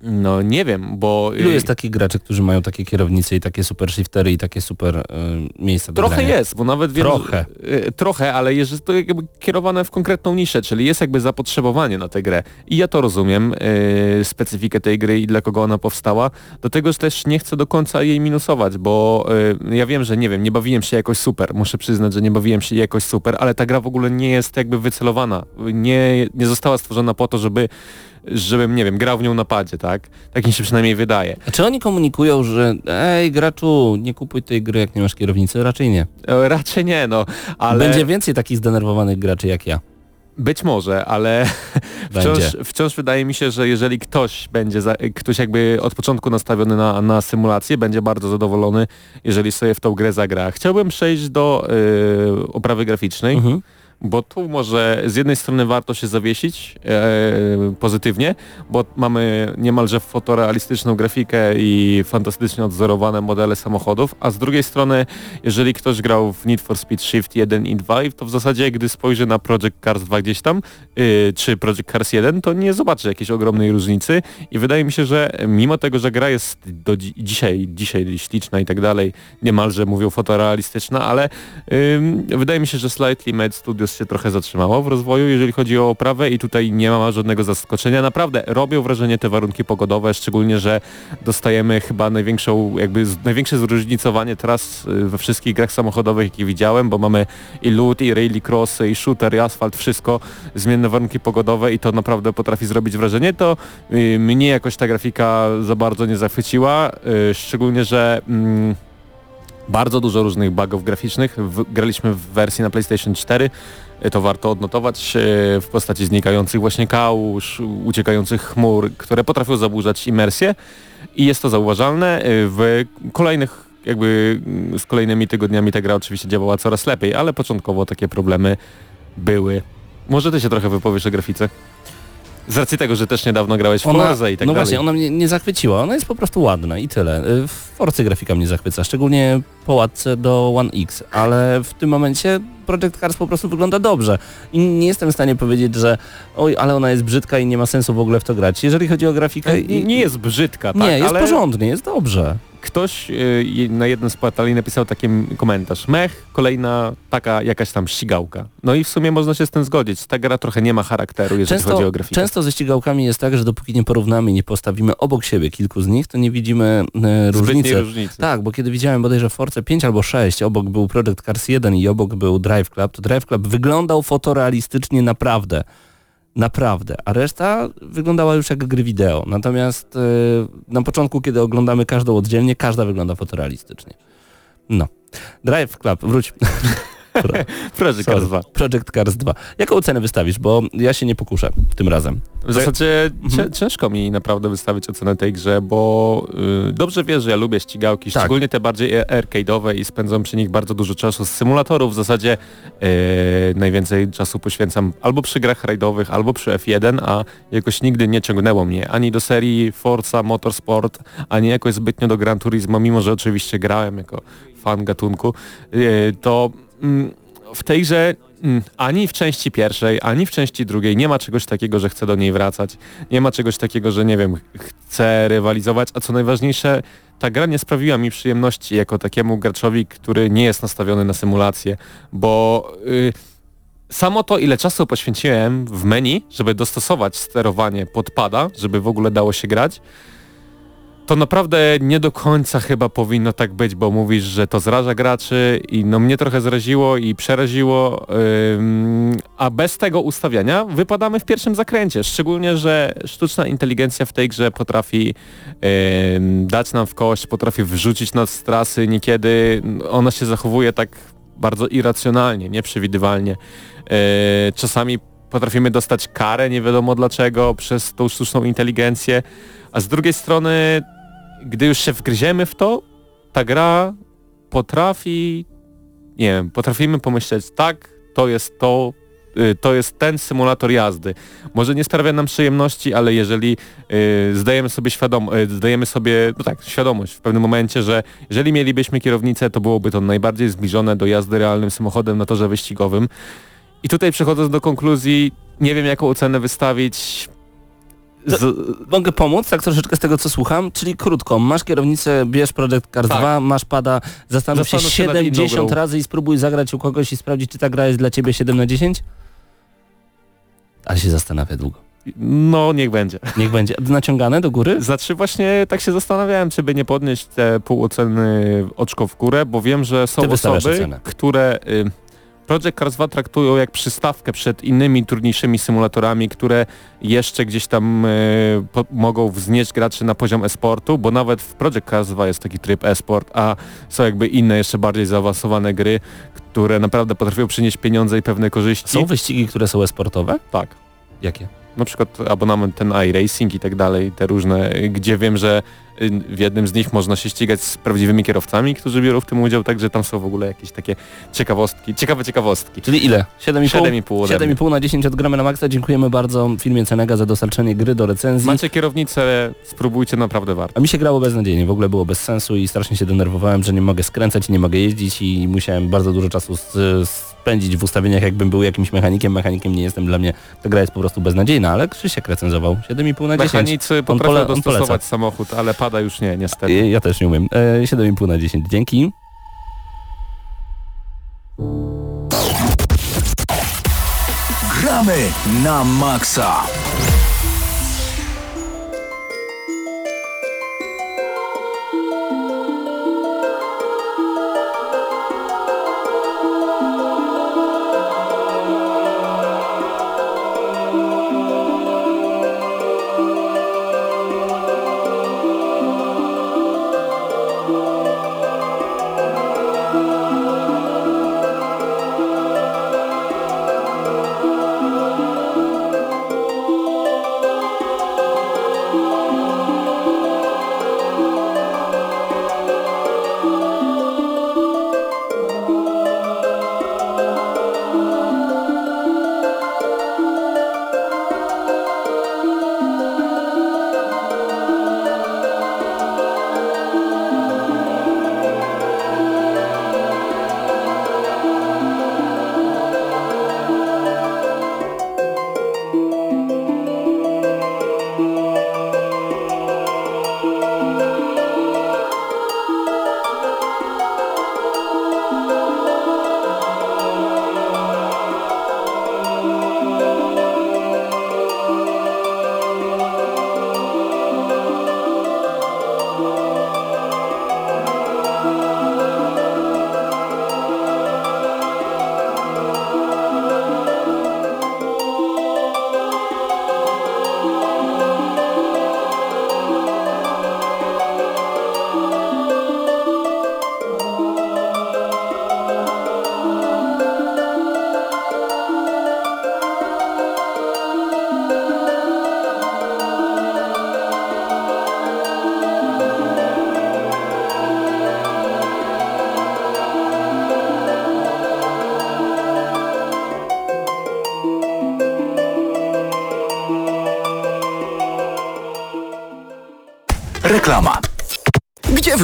No nie wiem, bo... Ilu y, jest takich graczy, którzy mają takie kierownice i takie super shiftery i takie super y, miejsca do Trochę grania? jest, bo nawet wiem, Trochę. Y, trochę, ale jest to jakby kierowane w konkretną niszę, czyli jest jakby zapotrzebowanie na tę grę. I ja to rozumiem, y, specyfikę tej gry i dla kogo ona powstała. Do tego też nie chcę do końca jej minusować, bo y, ja wiem, że nie wiem, nie bawiłem się jakoś super. Muszę przyznać, że nie bawiłem się jakoś super, ale ta gra w ogóle nie jest jakby wycelowana. Nie, nie została stworzona po to, żeby żebym, nie wiem, grał w nią na padzie, tak? Tak mi się przynajmniej wydaje. A czy oni komunikują, że ej graczu, nie kupuj tej gry jak nie masz kierownicy? Raczej nie. E, Raczej nie, no, ale... Będzie więcej takich zdenerwowanych graczy jak ja. Być może, ale wciąż, wciąż wydaje mi się, że jeżeli ktoś będzie, za, ktoś jakby od początku nastawiony na, na symulację, będzie bardzo zadowolony, jeżeli sobie w tą grę zagra. Chciałbym przejść do y, oprawy graficznej, Mhm. Bo tu może z jednej strony warto się zawiesić e, pozytywnie, bo mamy niemalże fotorealistyczną grafikę i fantastycznie odzorowane modele samochodów, a z drugiej strony, jeżeli ktoś grał w Need for Speed Shift 1 i 2, to w zasadzie gdy spojrzy na Project Cars 2 gdzieś tam, y, czy Project Cars 1, to nie zobaczy jakiejś ogromnej różnicy i wydaje mi się, że mimo tego, że gra jest do dzi dzisiaj, dzisiaj śliczna i tak dalej, niemalże mówią fotorealistyczna, ale wydaje mi się, że Slightly Made Studios się trochę zatrzymało w rozwoju, jeżeli chodzi o oprawę i tutaj nie ma żadnego zaskoczenia. Naprawdę robią wrażenie te warunki pogodowe, szczególnie, że dostajemy chyba największą, jakby największe zróżnicowanie tras y, we wszystkich grach samochodowych, jakie widziałem, bo mamy i loot, i rallycrossy, i shooter, i asfalt, wszystko, zmienne warunki pogodowe i to naprawdę potrafi zrobić wrażenie, to y, mnie jakoś ta grafika za bardzo nie zachwyciła, y, szczególnie, że mm, bardzo dużo różnych bugów graficznych. W, graliśmy w wersji na PlayStation 4, y, to warto odnotować, y, w postaci znikających właśnie kałuż, uciekających chmur, które potrafią zaburzać imersję i jest to zauważalne. Y, W kolejnych jakby mm, z kolejnymi tygodniami ta gra oczywiście działała coraz lepiej, ale początkowo takie problemy były. Może ty się trochę wypowiesz o grafice? Z racji tego, że też niedawno grałeś w Forza i tak no dalej. właśnie, ona mnie nie zachwyciła, ona jest po prostu ładna i tyle. Y, W Forcy grafika mnie zachwyca, szczególnie po łatce do One X, ale w tym momencie Project Cars po prostu wygląda dobrze i nie jestem w stanie powiedzieć, że oj, ale ona jest brzydka i nie ma sensu w ogóle w to grać. Jeżeli chodzi o grafikę... nie, nie jest brzydka, tak? nie, jest ale porządnie, jest dobrze. Ktoś y, na jednym z portali napisał taki komentarz. Mech, kolejna taka jakaś tam ścigałka. No i w sumie można się z tym zgodzić. Ta gra trochę nie ma charakteru, jeżeli chodzi o grafikę. często ze ścigałkami jest tak, że dopóki nie porównamy nie postawimy obok siebie kilku z nich, to nie widzimy e, różnicy. różnicy. Tak, bo kiedy widziałem bodajże Force 5 albo 6, obok był Project Cars 1 i obok był Drive Club, to Drive Club wyglądał fotorealistycznie naprawdę. Naprawdę. A reszta wyglądała już jak gry wideo. Natomiast e, na początku, kiedy oglądamy każdą oddzielnie, każda wygląda fotorealistycznie. No. Drive Club, wróć. Pro- Project sorry. Cars 2. Project Cars 2. Jaką ocenę wystawisz? Bo ja się nie pokuszę tym razem. W zasadzie Mhm. ciężko mi naprawdę wystawić ocenę tej grze, bo y, dobrze wiesz, że ja lubię ścigałki, Tak. szczególnie te bardziej e- arcade'owe i spędzam przy nich bardzo dużo czasu z symulatorów. W zasadzie y, najwięcej czasu poświęcam albo przy grach rajdowych, albo przy F1, a jakoś nigdy nie ciągnęło mnie ani do serii Forza Motorsport, ani jakoś zbytnio do Gran Turismo, mimo że oczywiście grałem jako fan gatunku, y, to w tej grze mm, ani w części pierwszej, ani w części drugiej nie ma czegoś takiego, że chcę do niej wracać. Nie ma czegoś takiego, że nie wiem, chcę rywalizować, a co najważniejsze, ta gra nie sprawiła mi przyjemności jako takiemu graczowi, który nie jest nastawiony na symulację, bo y, samo to, ile czasu poświęciłem w menu, żeby dostosować sterowanie pod pada, żeby w ogóle dało się grać, to naprawdę nie do końca chyba powinno tak być, bo mówisz, że to zraża graczy i no mnie trochę zraziło i przeraziło, ym, a bez tego ustawiania wypadamy w pierwszym zakręcie, szczególnie, że sztuczna inteligencja w tej grze potrafi ym, dać nam w kość, potrafi wrzucić nas z trasy, niekiedy ona się zachowuje tak bardzo irracjonalnie, nieprzewidywalnie. Yy, czasami potrafimy dostać karę, nie wiadomo dlaczego, przez tą sztuczną inteligencję, a z drugiej strony, gdy już się wgryziemy w to, ta gra potrafi, nie wiem, potrafimy pomyśleć, tak, to jest to, y, to jest ten symulator jazdy. Może nie sprawia nam przyjemności, ale jeżeli y, zdajemy sobie y, zdajemy sobie, no tak, świadomość w pewnym momencie, że jeżeli mielibyśmy kierownicę, to byłoby to najbardziej zbliżone do jazdy realnym samochodem na torze wyścigowym. I tutaj przechodząc do konkluzji, nie wiem jaką ocenę wystawić. Z, Mogę pomóc, tak troszeczkę z tego co słucham, czyli krótko, masz kierownicę, bierz Project Cars Tak. 2, masz pada, zastanów się Zastanów się nad inną 70 grą. razy i spróbuj zagrać u kogoś i sprawdzić, czy ta gra jest dla ciebie 7 na 10? Ale się zastanawia długo. no niech będzie. Niech będzie naciągane do góry? Znaczy właśnie tak się zastanawiałem, czy by nie podnieść te pół oceny oczko w górę, bo wiem, że są osoby, które y, Project Cars 2 traktują jak przystawkę przed innymi trudniejszymi symulatorami, które jeszcze gdzieś tam y, po, mogą wznieść graczy na poziom e-sportu, bo nawet w Project Cars 2 jest taki tryb e-sport, a są jakby inne jeszcze bardziej zaawansowane gry, które naprawdę potrafią przynieść pieniądze i pewne korzyści. Są wyścigi, które są e-sportowe? Tak. Jakie? na przykład abonament ten iRacing i tak dalej, te różne, gdzie wiem, że w jednym z nich można się ścigać z prawdziwymi kierowcami, którzy biorą w tym udział, także tam są w ogóle jakieś takie ciekawostki, ciekawe ciekawostki. Czyli ile? 7,5? 7,5 ode mnie. 7,5 na 10 od Gramy na Maxa. Dziękujemy bardzo firmie Cenega za dostarczenie gry do recenzji. Macie kierownicę, spróbujcie, naprawdę warto. A mi się grało beznadziejnie, w ogóle było bez sensu i strasznie się denerwowałem, że nie mogę skręcać i nie mogę jeździć i musiałem bardzo dużo czasu spędzić w ustawieniach, jakbym był jakimś mechanikiem. Mechanikiem nie jestem, dla mnie ta gra jest po prostu beznadziejna, ale Krzysiek recenzował 7,5 na 10. Mechanicy potrafią pole- dostosować samochód, ale pada już nie, niestety. Ja- Ja też nie umiem. E, 7,5 na 10. Dzięki. Gramy na maksa.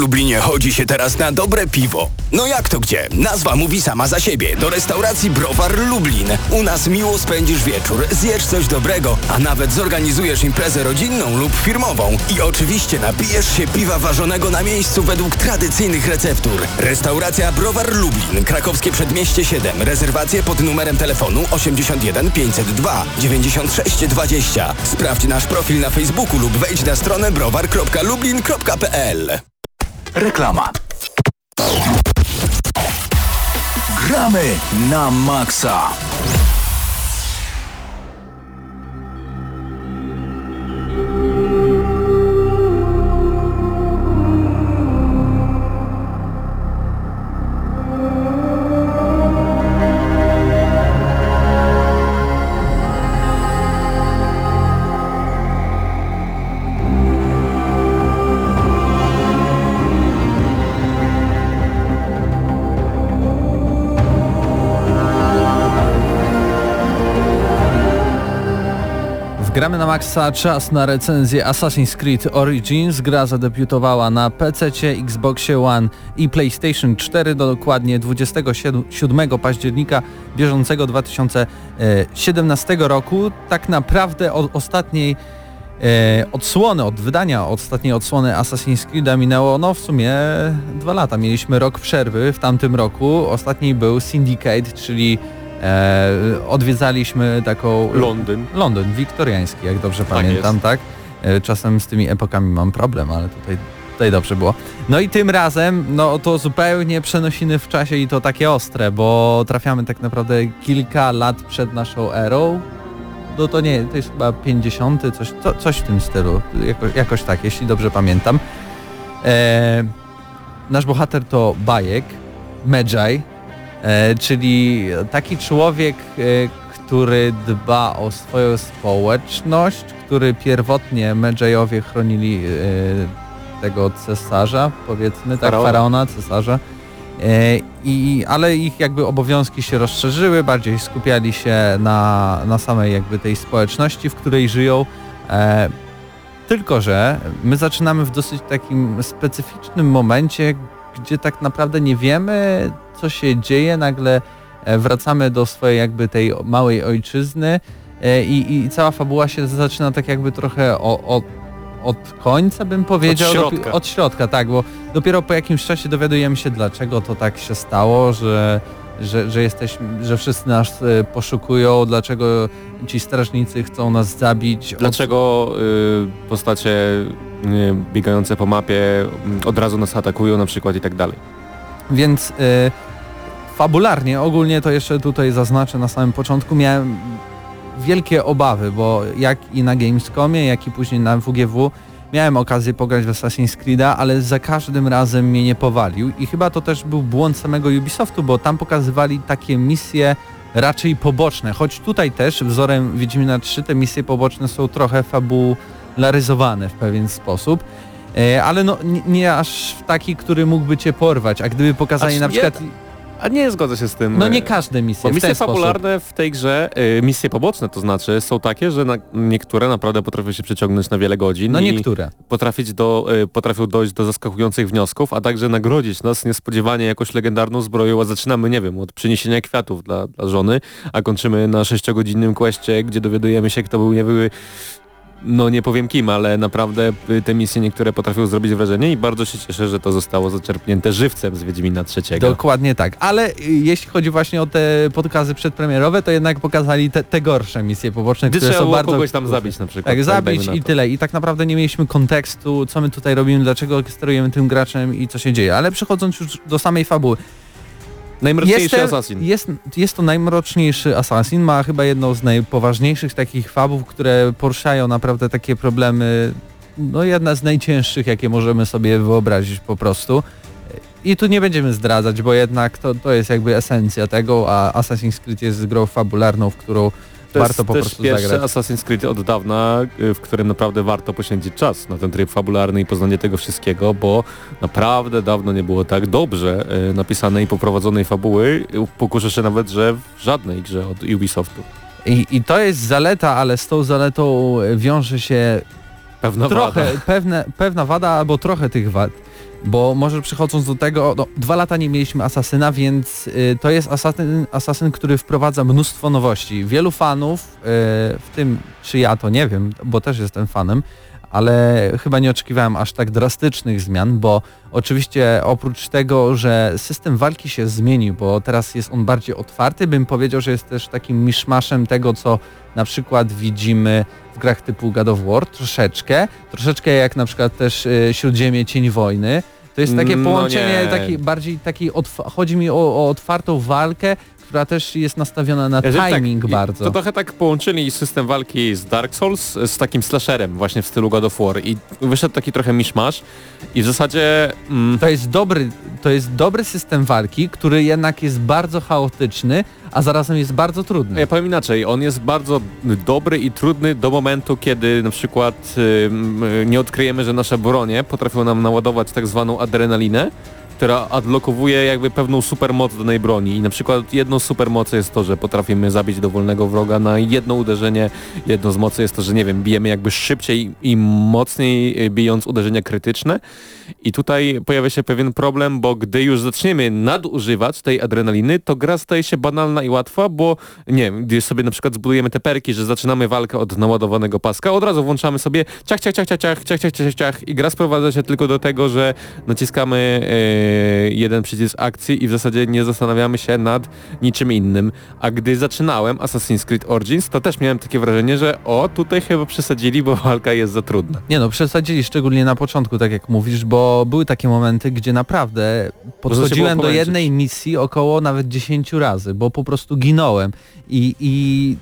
Lublinie chodzi się teraz na dobre piwo? No jak to gdzie? Nazwa mówi sama za siebie. Do restauracji Browar Lublin. U nas miło spędzisz wieczór, zjesz coś dobrego, a nawet zorganizujesz imprezę rodzinną lub firmową. I oczywiście napijesz się piwa ważonego na miejscu według tradycyjnych receptur. Restauracja Browar Lublin, krakowskie przedmieście 7. Rezerwacje pod numerem telefonu 81 502 96 20. Sprawdź nasz profil na Facebooku lub wejdź na stronę browar.lublin.pl. Reklama. Gramy na maksa. Gramy na Maxa czas na recenzję Assassin's Creed Origins. Gra zadebiutowała na PC, Xboxie One i PlayStation 4 do dokładnie 27 października bieżącego 2017 roku. Tak naprawdę od ostatniej e, odsłony, od wydania ostatniej odsłony Assassin's Creed'a minęło no w sumie dwa lata. Mieliśmy rok przerwy w tamtym roku. Ostatni był Syndicate, czyli e, odwiedzaliśmy taką... Londyn. Londyn, wiktoriański, jak dobrze Tak pamiętam, jest. tak? E, Czasem z tymi epokami mam problem, ale tutaj, tutaj dobrze było. No i tym razem, no to zupełnie przenosiny w czasie i to takie ostre, bo trafiamy tak naprawdę kilka lat przed naszą erą. No to nie, to jest chyba 50, coś, co, coś w tym stylu, Jako, jakoś tak, jeśli dobrze pamiętam. E, nasz bohater to Bajek, Medjay, czyli taki człowiek, e, który dba o swoją społeczność, który pierwotnie Medjayowie chronili e, tego cesarza, powiedzmy, tak, Faraona. cesarza. E, I, ale ich jakby obowiązki się rozszerzyły, bardziej skupiali się na, na samej jakby tej społeczności, w której żyją. E, tylko, że my zaczynamy w dosyć takim specyficznym momencie, gdzie tak naprawdę nie wiemy, co się dzieje. Nagle e, wracamy do swojej jakby tej małej ojczyzny e, i, i cała fabuła się zaczyna tak jakby trochę o, o, od końca bym powiedział. środka. Dopi- od środka, tak, bo dopiero po jakimś czasie dowiadujemy się, dlaczego to tak się stało, że, że, że jesteśmy, że wszyscy nas e, poszukują, dlaczego ci strażnicy chcą nas zabić. Dlaczego y, postacie y, biegające po mapie y, od razu nas atakują na przykład i tak dalej. Więc y, fabularnie, ogólnie to jeszcze tutaj zaznaczę na samym początku, miałem wielkie obawy, bo jak i na Gamescomie, jak i później na WGW miałem okazję pograć w Assassin's Creed'a, ale za każdym razem mnie nie powalił i chyba to też był błąd samego Ubisoftu, bo tam pokazywali takie misje raczej poboczne, choć tutaj też wzorem Wiedźmina 3 te misje poboczne są trochę fabularyzowane w pewien sposób. E, Ale no nie, nie aż w taki, który mógłby cię porwać, a gdyby pokazali Aż na nie- przykład... A nie zgodzę się z tym. No y, nie każde misje Bo misje ten sposób. fabularne w tej grze, y, misje poboczne to znaczy, są takie, że na, niektóre naprawdę potrafią się przeciągnąć na wiele godzin No niektóre. potrafić do, y, potrafią dojść do zaskakujących wniosków, a także nagrodzić nas niespodziewanie jakąś legendarną zbroją, a zaczynamy, nie wiem, od przyniesienia kwiatów dla, dla żony, a kończymy na sześciogodzinnym questie, gdzie dowiadujemy się, kto był nie były no nie powiem kim, ale naprawdę y, te misje niektóre potrafią zrobić wrażenie i bardzo się cieszę, że to zostało zaczerpnięte żywcem z Wiedźmina trzeciego. Dokładnie tak. Ale y, jeśli chodzi właśnie o te podkazy przedpremierowe, to jednak pokazali te, te gorsze misje poboczne, Gdy które są bardzo... kogoś tam zabić na przykład. Tak, zabić i tyle. I tak naprawdę nie mieliśmy kontekstu, co my tutaj robimy, dlaczego sterujemy tym graczem i co się dzieje. Ale przechodząc już do samej fabuły. Najmroczniejszy Jestem- Assassin. Jest, jest to najmroczniejszy Assassin, ma chyba jedną z najpoważniejszych takich fabów, które poruszają naprawdę takie problemy, no jedna z najcięższych, jakie możemy sobie wyobrazić po prostu. I tu nie będziemy zdradzać, bo jednak to, to jest jakby esencja tego, a Assassin's Creed jest grą fabularną, w którą To warto jest po prostu pierwszy zagrać. Assassin's Creed od dawna, y, w którym naprawdę warto poświęcić czas na ten tryb fabularny i poznanie tego wszystkiego, bo naprawdę dawno nie było tak dobrze y, napisanej i poprowadzonej fabuły. Y, Pokuszę się nawet, że w żadnej grze od Ubisoftu. I, I to jest zaleta, ale z tą zaletą wiąże się Pewna trochę, wada. pewne, pewna wada albo trochę tych wad. Bo może przechodząc do tego, no, dwa lata nie mieliśmy Asasyna, więc y, to jest asasyn, asasyn, który wprowadza mnóstwo nowości. Wielu fanów, y, w tym czy ja to nie wiem, bo też jestem fanem, ale chyba nie oczekiwałem aż tak drastycznych zmian, bo oczywiście oprócz tego, że system walki się zmienił, bo teraz jest on bardziej otwarty, bym powiedział, że jest też takim miszmaszem tego, co na przykład widzimy w grach typu God of War troszeczkę, troszeczkę jak na przykład też y, Śródziemie Cień Wojny. To jest takie No połączenie, nie. taki bardziej taki, otw- chodzi mi o, o otwartą walkę, która też jest nastawiona na Jeżeli timing tak, bardzo. To trochę tak połączyli system walki z Dark Souls z takim slasherem właśnie w stylu God of War i wyszedł taki trochę miszmasz i w zasadzie mm, To jest dobry, to jest dobry system walki, który jednak jest bardzo chaotyczny, a zarazem jest bardzo trudny. Ja powiem inaczej, on jest bardzo dobry i trudny do momentu, kiedy na przykład nie odkryjemy, że nasze bronie potrafią nam naładować tak zwaną adrenalinę która odblokowuje jakby pewną supermoc danej broni. I na przykład jedną z supermocy jest to, że potrafimy zabić dowolnego wroga na jedno uderzenie, jedną z mocy jest to, że nie wiem, bijemy jakby szybciej i mocniej e, bijąc uderzenia krytyczne. I tutaj pojawia się pewien problem, bo gdy już zaczniemy nadużywać tej adrenaliny, to gra staje się banalna i łatwa, bo nie wiem, gdy sobie na przykład zbudujemy te perki, że zaczynamy walkę od naładowanego paska, od razu włączamy sobie ciach, ciach, ciach, ciach, ciach, ciach, ciach, ciach, ciach i gra sprowadza się tylko do tego, że naciskamy e, jeden przycisk akcji i w zasadzie nie zastanawiamy się nad niczym innym. A gdy zaczynałem Assassin's Creed Origins, to też miałem takie wrażenie, że o, tutaj chyba przesadzili, bo walka jest za trudna. Nie no, przesadzili szczególnie na początku, tak jak mówisz, bo były takie momenty, gdzie naprawdę podchodziłem do jednej misji około nawet 10 razy, bo po prostu ginąłem i, i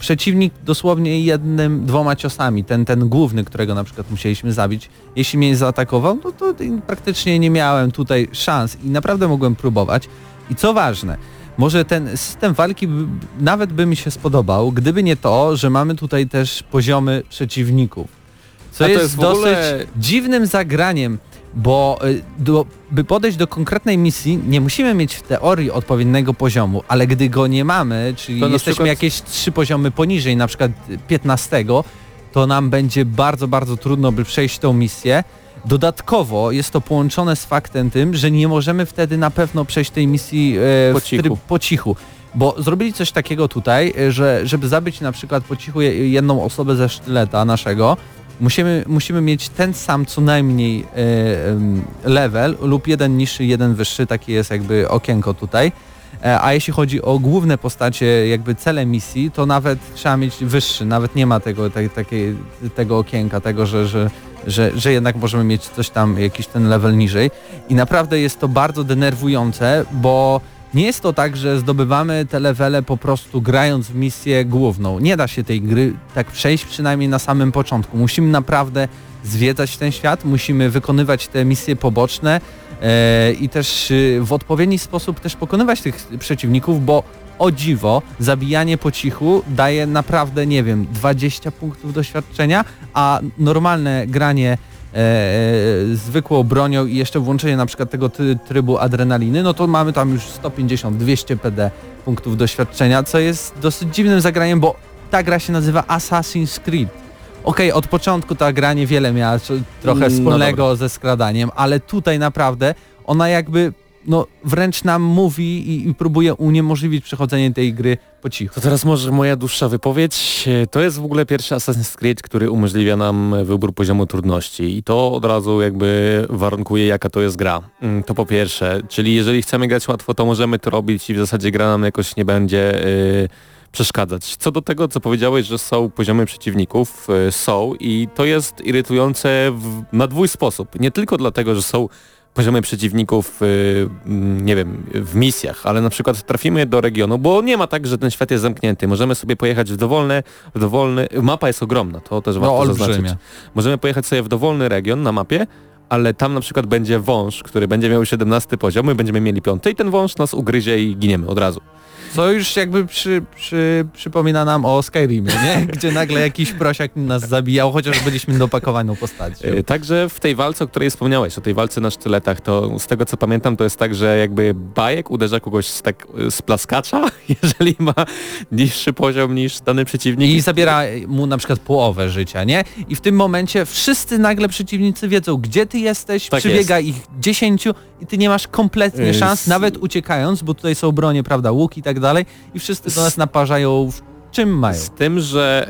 przeciwnik dosłownie jednym, dwoma ciosami, ten, ten główny, którego na przykład musieliśmy zabić, jeśli mnie zaatakował, no to praktycznie nie miałem tutaj szans i naprawdę mogłem próbować. I co ważne, może ten system walki nawet by mi się spodobał, gdyby nie to, że mamy tutaj też poziomy przeciwników. Co jest, jest dosyć ogóle- dziwnym zagraniem, bo y, do, by podejść do konkretnej misji nie musimy mieć w teorii odpowiedniego poziomu, ale gdy go nie mamy, czyli To jesteśmy przykład- jakieś trzy poziomy poniżej, na przykład 15, to nam będzie bardzo, bardzo trudno by przejść tą misję. Dodatkowo jest to połączone z faktem tym, że nie możemy wtedy na pewno przejść tej misji e, Po cichu. tryb po cichu. Bo zrobili coś takiego tutaj, e, że żeby zabić na przykład po cichu je- jedną osobę ze sztyleta naszego, musimy, musimy mieć ten sam co najmniej e, level lub jeden niższy, jeden wyższy, takie jest jakby okienko tutaj. E, A jeśli chodzi o główne postacie, jakby cele misji, to nawet trzeba mieć wyższy, nawet nie ma tego, te, takiej, tego okienka, tego, że, że, że, że jednak możemy mieć coś tam, jakiś ten level niżej. I naprawdę jest to bardzo denerwujące, bo nie jest to tak, że zdobywamy te levele po prostu grając w misję główną. Nie da się tej gry tak przejść przynajmniej na samym początku. Musimy naprawdę zwiedzać ten świat, musimy wykonywać te misje poboczne e, i też y, w odpowiedni sposób też pokonywać tych przeciwników, bo o dziwo, zabijanie po cichu daje naprawdę, nie wiem, 20 punktów doświadczenia, a normalne granie zwykłą bronią i jeszcze włączenie na przykład tego trybu adrenaliny, no to mamy tam już 150-200 PD punktów doświadczenia, co jest dosyć dziwnym zagraniem, bo ta gra się nazywa Assassin's Creed. Okej, od początku ta gra niewiele miała trochę No wspólnego ze skradaniem, ale tutaj naprawdę ona jakby no wręcz nam mówi i, i próbuje uniemożliwić przechodzenie tej gry po cichu. To teraz może moja dłuższa wypowiedź. To jest w ogóle pierwszy Assassin's Creed, który umożliwia nam wybór poziomu trudności i to od razu jakby warunkuje jaka to jest gra. Mm, To po pierwsze, czyli jeżeli chcemy grać łatwo, to możemy to robić i w zasadzie gra nam jakoś nie będzie y, przeszkadzać. Co do tego, co powiedziałeś, że są poziomy przeciwników, y, są i to jest irytujące w, na dwój sposób. Nie tylko dlatego, że są poziomy przeciwników, y, mm, nie wiem, w misjach, ale na przykład trafimy do regionu, bo nie ma tak, że ten świat jest zamknięty. Możemy sobie pojechać w dowolne, w dowolny, mapa jest ogromna, to też warto No zaznaczyć. Możemy pojechać sobie w dowolny region na mapie, ale tam na przykład będzie wąż, który będzie miał 17 poziom, my będziemy mieli piąty i ten wąż nas ugryzie i giniemy od razu. Co już jakby przy, przy, przypomina nam o Skyrimie, nie? Gdzie nagle jakiś prosiak nas zabijał, chociaż byliśmy dopakowaną postacią. E, Także w tej walce, o której wspomniałeś, o tej walce na sztyletach, to z tego co pamiętam, to jest tak, że jakby bajek uderza kogoś z, tak, z plaskacza, jeżeli ma niższy poziom niż dany przeciwnik. I zabiera mu na przykład połowę życia, nie? I w tym momencie wszyscy nagle przeciwnicy wiedzą, gdzie ty jesteś, Tak przybiega ich dziesięciu i ty nie masz kompletnie Y, szans, nawet uciekając, bo tutaj są bronie, prawda, łuk i tak dalej i wszyscy do nas naparzają w czym mają. Z tym, że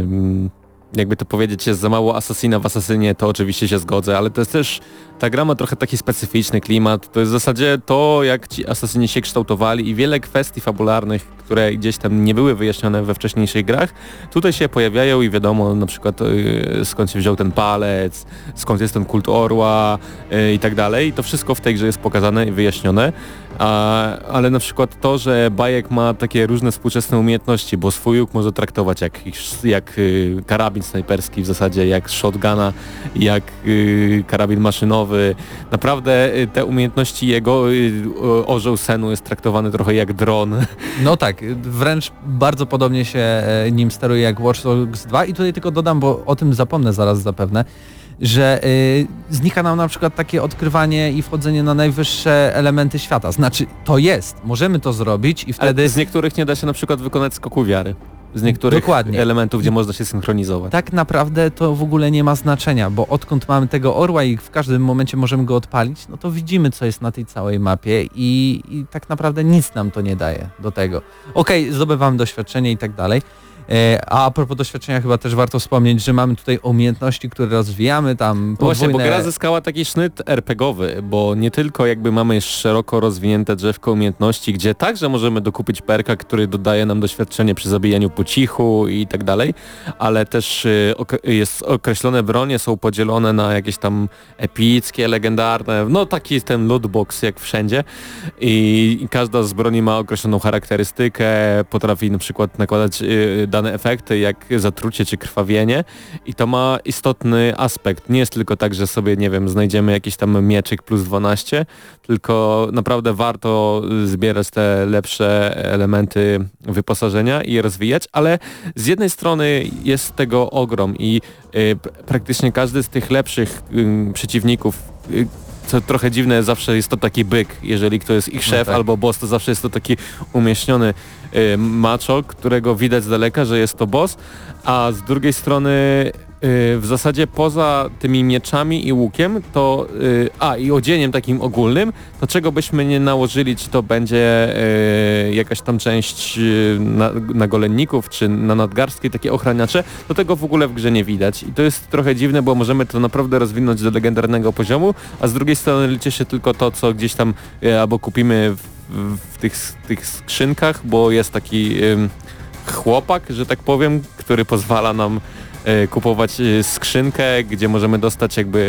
em, jakby to powiedzieć, jest za mało asasyna w asasynie, to oczywiście się zgodzę, ale to jest też, ta gra ma trochę taki specyficzny klimat, to jest w zasadzie to, jak ci asasyni się kształtowali i wiele kwestii fabularnych, które gdzieś tam nie były wyjaśnione we wcześniejszych grach, tutaj się pojawiają i wiadomo na przykład y, skąd się wziął ten palec, skąd jest ten kult orła y, i tak dalej. To wszystko w tej grze jest pokazane i wyjaśnione. A, ale na przykład to, że Bajek ma takie różne współczesne umiejętności, bo swój łuk może traktować jak, jak y, karabin snajperski w zasadzie, jak shotguna, jak y, karabin maszynowy. Naprawdę y, te umiejętności jego, orzeł senu jest traktowany trochę jak dron. No tak, wręcz bardzo podobnie się e, nim steruje jak Watch Dogs 2 i tutaj tylko dodam, bo o tym zapomnę zaraz zapewne, że y, znika nam na przykład takie odkrywanie i wchodzenie na najwyższe elementy świata. Znaczy, to jest, możemy to zrobić i wtedy... Ale z niektórych nie da się na przykład wykonać skoku wiary. Z niektórych Dokładnie. elementów, gdzie można się synchronizować. Tak naprawdę to w ogóle nie ma znaczenia, bo odkąd mamy tego orła i w każdym momencie możemy go odpalić, no to widzimy co jest na tej całej mapie i, i tak naprawdę nic nam to nie daje do tego. Okej, zdobywamy doświadczenie i tak dalej. E, A a propos doświadczenia chyba też warto wspomnieć, że mamy tutaj umiejętności, które rozwijamy, tam No Właśnie, bo podwójne... gra zyskała taki sznyt RPGowy, bo nie tylko jakby mamy szeroko rozwinięte drzewko umiejętności, gdzie także możemy dokupić perka, który dodaje nam doświadczenie przy zabijaniu po cichu i tak dalej, ale też y, jest określone bronie, są podzielone na jakieś tam epickie, legendarne, no taki ten lootbox jak wszędzie i, i każda z broni ma określoną charakterystykę, potrafi na przykład nakładać y, dane efekty jak zatrucie czy krwawienie i to ma istotny aspekt. Nie jest tylko tak, że sobie, nie wiem, znajdziemy jakiś tam mieczyk plus 12, tylko naprawdę warto zbierać te lepsze elementy wyposażenia i je rozwijać, ale z jednej strony jest tego ogrom i y, praktycznie każdy z tych lepszych y, przeciwników y, co trochę dziwne, zawsze jest to taki byk, jeżeli kto jest ich szef tak. albo boss, to zawsze jest to taki umieśniony macho, którego widać z daleka, że jest to boss, a z drugiej strony y, w zasadzie poza tymi mieczami i łukiem, to y, a i odzieniem takim ogólnym, to czego byśmy nie nałożyli, czy to będzie y, jakaś tam część y, na, nagolenników, czy na nadgarstki, takie ochraniacze, to tego w ogóle w grze nie widać. I to jest trochę dziwne, bo możemy to naprawdę rozwinąć do legendarnego poziomu, a z drugiej strony liczy się tylko to, co gdzieś tam y, albo kupimy w, w, tych, tych skrzynkach, bo jest taki chłopak, że tak powiem, który pozwala nam e, kupować e, skrzynkę, gdzie możemy dostać jakby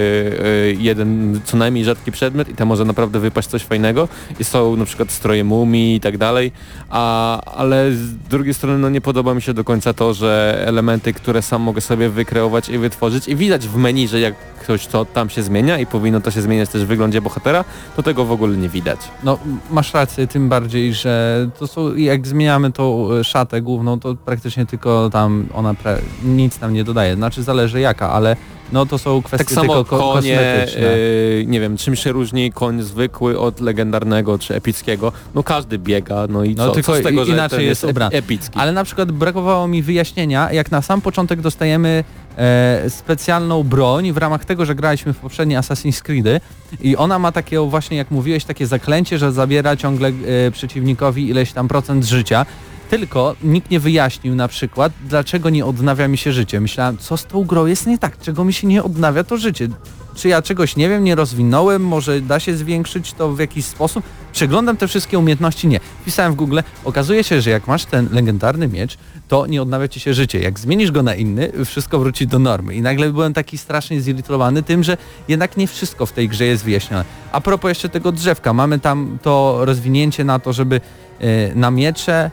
e, jeden co najmniej rzadki przedmiot i tam może naprawdę wypaść coś fajnego. I są na przykład stroje mumii i tak dalej, a, ale z drugiej strony no nie podoba mi się do końca to, że elementy, które sam mogę sobie wykreować i wytworzyć i widać w menu, że jak ktoś to tam się zmienia i powinno to się zmieniać też w wyglądzie bohatera, to tego w ogóle nie widać. No masz rację, tym bardziej, że to są, jak zmieniamy tą e, szatę główną, to praktycznie tylko tam ona nic nam nie dodaje. Znaczy zależy jaka, ale no to są kwestie Tak samo tylko ko- konie, kosmetyczne. yy, nie wiem, czym się różni koń zwykły od legendarnego czy epickiego? No każdy biega, no i No co, tylko co z tego, inaczej ten jest ep- ubrany. epicki? Ale na przykład brakowało mi wyjaśnienia, jak na sam początek dostajemy e, specjalną broń w ramach tego, że graliśmy w poprzednie Assassin's Creedy i ona ma takie właśnie, jak mówiłeś, takie zaklęcie, że zabiera ciągle e, przeciwnikowi ileś tam procent życia. Tylko nikt nie wyjaśnił na przykład, dlaczego nie odnawia mi się życie. Myślałem, co z tą grą jest nie tak, czego mi się nie odnawia to życie. Czy ja czegoś nie wiem, nie rozwinąłem, może da się zwiększyć to w jakiś sposób? Przeglądam te wszystkie umiejętności, nie. Wpisałem w Google, okazuje się, że jak masz ten legendarny miecz, to nie odnawia ci się życie. Jak zmienisz go na inny, wszystko wróci do normy. I nagle byłem taki strasznie zirytowany tym, że jednak nie wszystko w tej grze jest wyjaśnione. A propos jeszcze tego drzewka, mamy tam to rozwinięcie na to, żeby e, na miecze,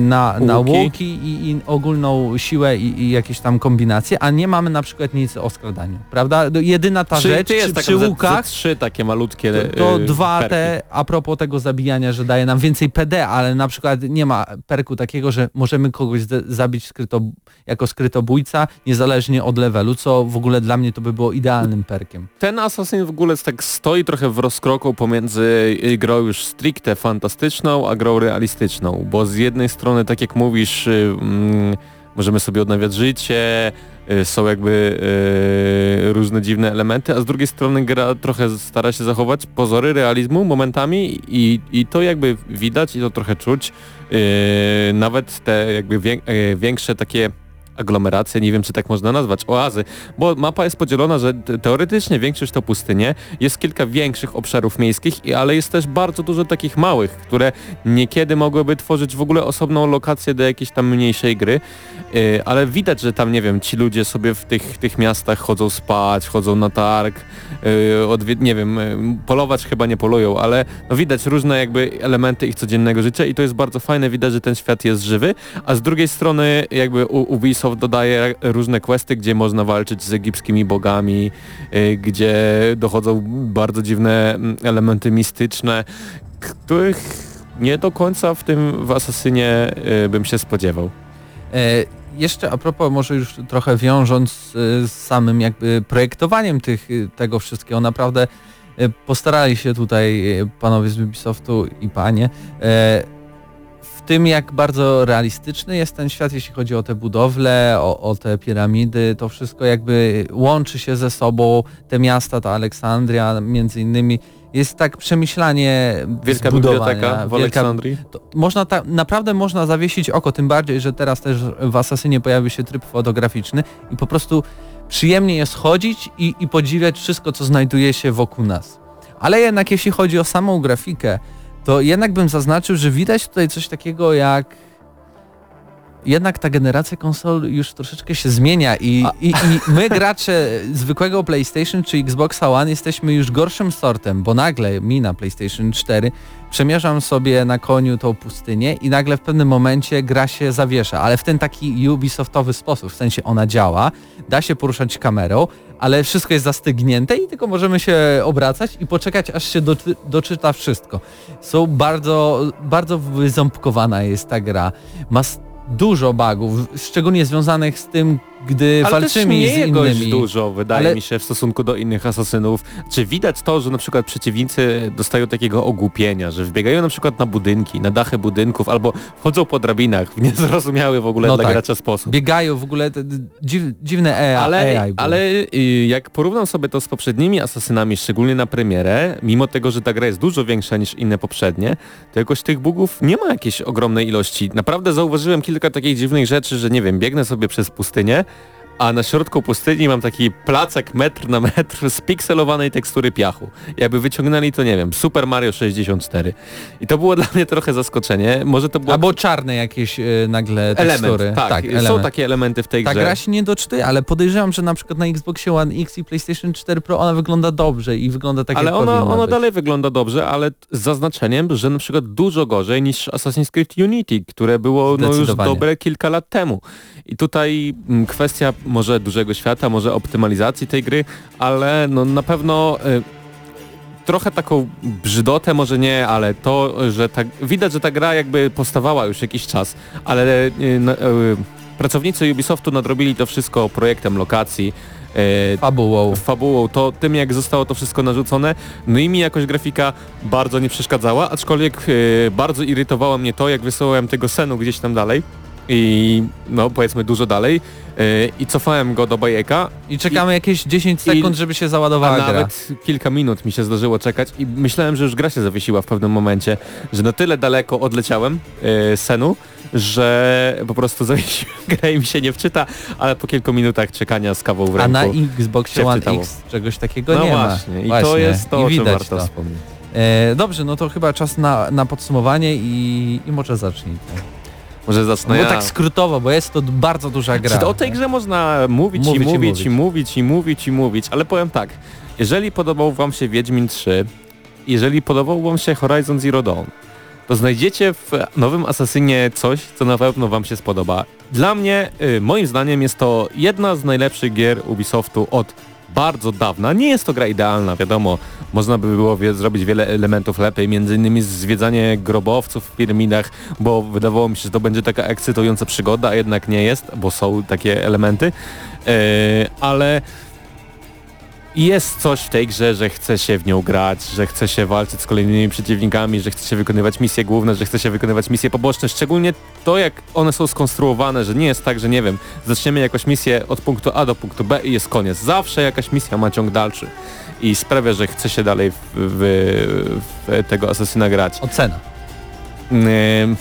na, na Łuki. łuki i, i ogólną siłę i, i jakieś tam kombinacje, a nie mamy na przykład nic o skradaniu, prawda? Jedyna ta Czy rzecz jest przy, przy łukach trzy takie malutkie to, to yy, dwa perki. te, a propos tego zabijania, że daje nam więcej PD, ale na przykład nie ma perku takiego, że możemy kogoś zabić skryto, jako skrytobójca, niezależnie od levelu, co w ogóle dla mnie to by było idealnym perkiem. Ten Assassin w ogóle tak stoi trochę w rozkroku pomiędzy y, grą już stricte fantastyczną, a grą realistyczną, bo z jednej strony, tak jak mówisz, y, mm, możemy sobie odnawiać życie, y, są jakby y, różne dziwne elementy, a z drugiej strony gra trochę stara się zachować pozory realizmu momentami i, i to jakby widać i to trochę czuć. Nawet te jakby wię, większe takie aglomeracje, nie wiem czy tak można nazwać, oazy, bo mapa jest podzielona, że te- teoretycznie większość to pustynie, jest kilka większych obszarów miejskich, ale jest też bardzo dużo takich małych, które niekiedy mogłyby tworzyć w ogóle osobną lokację do jakiejś tam mniejszej gry, yy, ale widać, że tam, nie wiem, ci ludzie sobie w tych, tych miastach chodzą spać, chodzą na targ, odwie- nie wiem, yy, polować chyba nie polują, ale no widać różne jakby elementy ich codziennego życia i to jest bardzo fajne, widać, że ten świat jest żywy, a z drugiej strony jakby U- Ubisoft dodaje różne questy, gdzie można walczyć z egipskimi bogami, y, gdzie dochodzą bardzo dziwne mm, elementy mistyczne, których nie do końca w tym w Asasynie y, bym się spodziewał. E, jeszcze a propos, może już trochę wiążąc y, z samym jakby projektowaniem tych, tego wszystkiego, naprawdę postarali się tutaj panowie z Ubisoftu i panie e, tym jak bardzo realistyczny jest ten świat, jeśli chodzi o te budowle, o, o te piramidy, to wszystko jakby łączy się ze sobą, te miasta, ta Aleksandria między innymi, jest tak przemyślanie Wielka biblioteka w wielka Aleksandrii. można ta, naprawdę można zawiesić oko, tym bardziej, że teraz też w Asasynie pojawił się tryb fotograficzny i po prostu przyjemnie jest chodzić i, i podziwiać wszystko, co znajduje się wokół nas. Ale jednak jeśli chodzi o samą grafikę, to jednak bym zaznaczył, że widać tutaj coś takiego jak jednak ta generacja konsol już troszeczkę się zmienia i, i, i my gracze zwykłego PlayStation czy Xboxa One jesteśmy już gorszym sortem, bo nagle mi na PlayStation 4 przemierzam sobie na koniu tą pustynię i nagle w pewnym momencie gra się zawiesza, ale w ten taki Ubisoftowy sposób, w sensie ona działa, da się poruszać kamerą, ale wszystko jest zastygnięte i tylko możemy się obracać i poczekać aż się doczy, doczyta wszystko. Są bardzo, bardzo wyząbkowana jest ta gra. Ma dużo bugów, szczególnie związanych z tym, gdy Ale walczymy też z nie dość innymi. dużo, wydaje Ale- mi się, w stosunku do innych asasynów. Czy widać to, że na przykład przeciwnicy dostają takiego ogłupienia, że wbiegają na przykład na budynki, na dachy budynków, albo wchodzą po drabinach w niezrozumiały w ogóle No dla tak. gracza sposób. Biegają w ogóle dziw, dziwne AI, Ale, AI było. ale y, jak porównam sobie to z poprzednimi asasynami, szczególnie na premierę, mimo tego, że ta gra jest dużo większa niż inne poprzednie, to jakoś tych bugów nie ma jakiejś ogromnej ilości. Naprawdę zauważyłem kilka takich dziwnych rzeczy, że nie wiem, biegnę sobie przez pustynię, a na środku pustyni mam taki placek metr na metr z pikselowanej tekstury piachu. Jakby wyciągnęli to, nie wiem, Super Mario 64. I to było dla mnie trochę zaskoczenie. Może to było Albo czarne jakieś y, nagle element. tekstury. Tak, są element. takie elementy w tej Ta grze. gra się nie doczytuje, ale podejrzewam, że na przykład na Xboxie One X i PlayStation 4 Pro ona wygląda dobrze i wygląda tak ale jak powinna ono być. dalej wygląda dobrze, ale z zaznaczeniem, że na przykład dużo gorzej niż Assassin's Creed Unity, które było no, już dobre kilka lat temu. I tutaj mm, kwestia może dużego świata, może optymalizacji tej gry, ale no na pewno y, trochę taką brzydotę, może nie, ale to, że ta, widać, że ta gra jakby powstawała już jakiś czas, ale y, y, pracownicy Ubisoftu nadrobili to wszystko projektem lokacji, y, Fabułą. fabułą, to tym jak zostało to wszystko narzucone, no i mi jakoś grafika bardzo nie przeszkadzała, aczkolwiek e, bardzo irytowało mnie to, jak wysyłałem tego senu gdzieś tam dalej i no powiedzmy dużo dalej e, i cofałem go do bajeka, I czekamy jakieś 10 sekund, żeby się załadowała a gra. nawet kilka minut mi się zdarzyło czekać i myślałem, że już gra się zawiesiła w pewnym momencie, że na tyle daleko odleciałem e, senu, że po prostu zawiesiłem grę i mi się nie wczyta, ale po kilku minutach czekania z kawą w A ręku. na Xboxie się One. X czegoś takiego no nie właśnie, ma. i Właśnie. to jest to, I o warto to. wspomnieć. E, dobrze, no to chyba czas na, na podsumowanie i, i może zacznij. Może zacznę No ja. tak skrótowo, bo jest to bardzo duża gra. Czy o tej grze można mówić, Mówić i i mówić, mówić. i mówić, i mówić, i mówić, ale powiem tak, jeżeli podobał wam się Wiedźmin 3, jeżeli podobał wam się Horizon Zero Dawn, to znajdziecie w nowym Asasynie coś, co na pewno wam się spodoba. Dla mnie, y, moim zdaniem, jest to jedna z najlepszych gier Ubisoftu od bardzo dawna. Nie jest to gra idealna, wiadomo, można by było zrobić wiele elementów lepiej, między innymi zwiedzanie grobowców w piramidach, bo wydawało mi się, że to będzie taka ekscytująca przygoda, a jednak nie jest, bo są takie elementy, Yy, ale jest coś w tej grze, że chce się w nią grać, że chce się walczyć z kolejnymi przeciwnikami, że chce się wykonywać misje główne, że chce się wykonywać misje poboczne. Szczególnie to, jak one są skonstruowane, że nie jest tak, że nie wiem, zaczniemy jakąś misję od punktu A do punktu B i jest koniec. Zawsze jakaś misja ma ciąg dalszy i sprawia, że chce się dalej w, w, w tego asesyna grać. Ocena. Ym,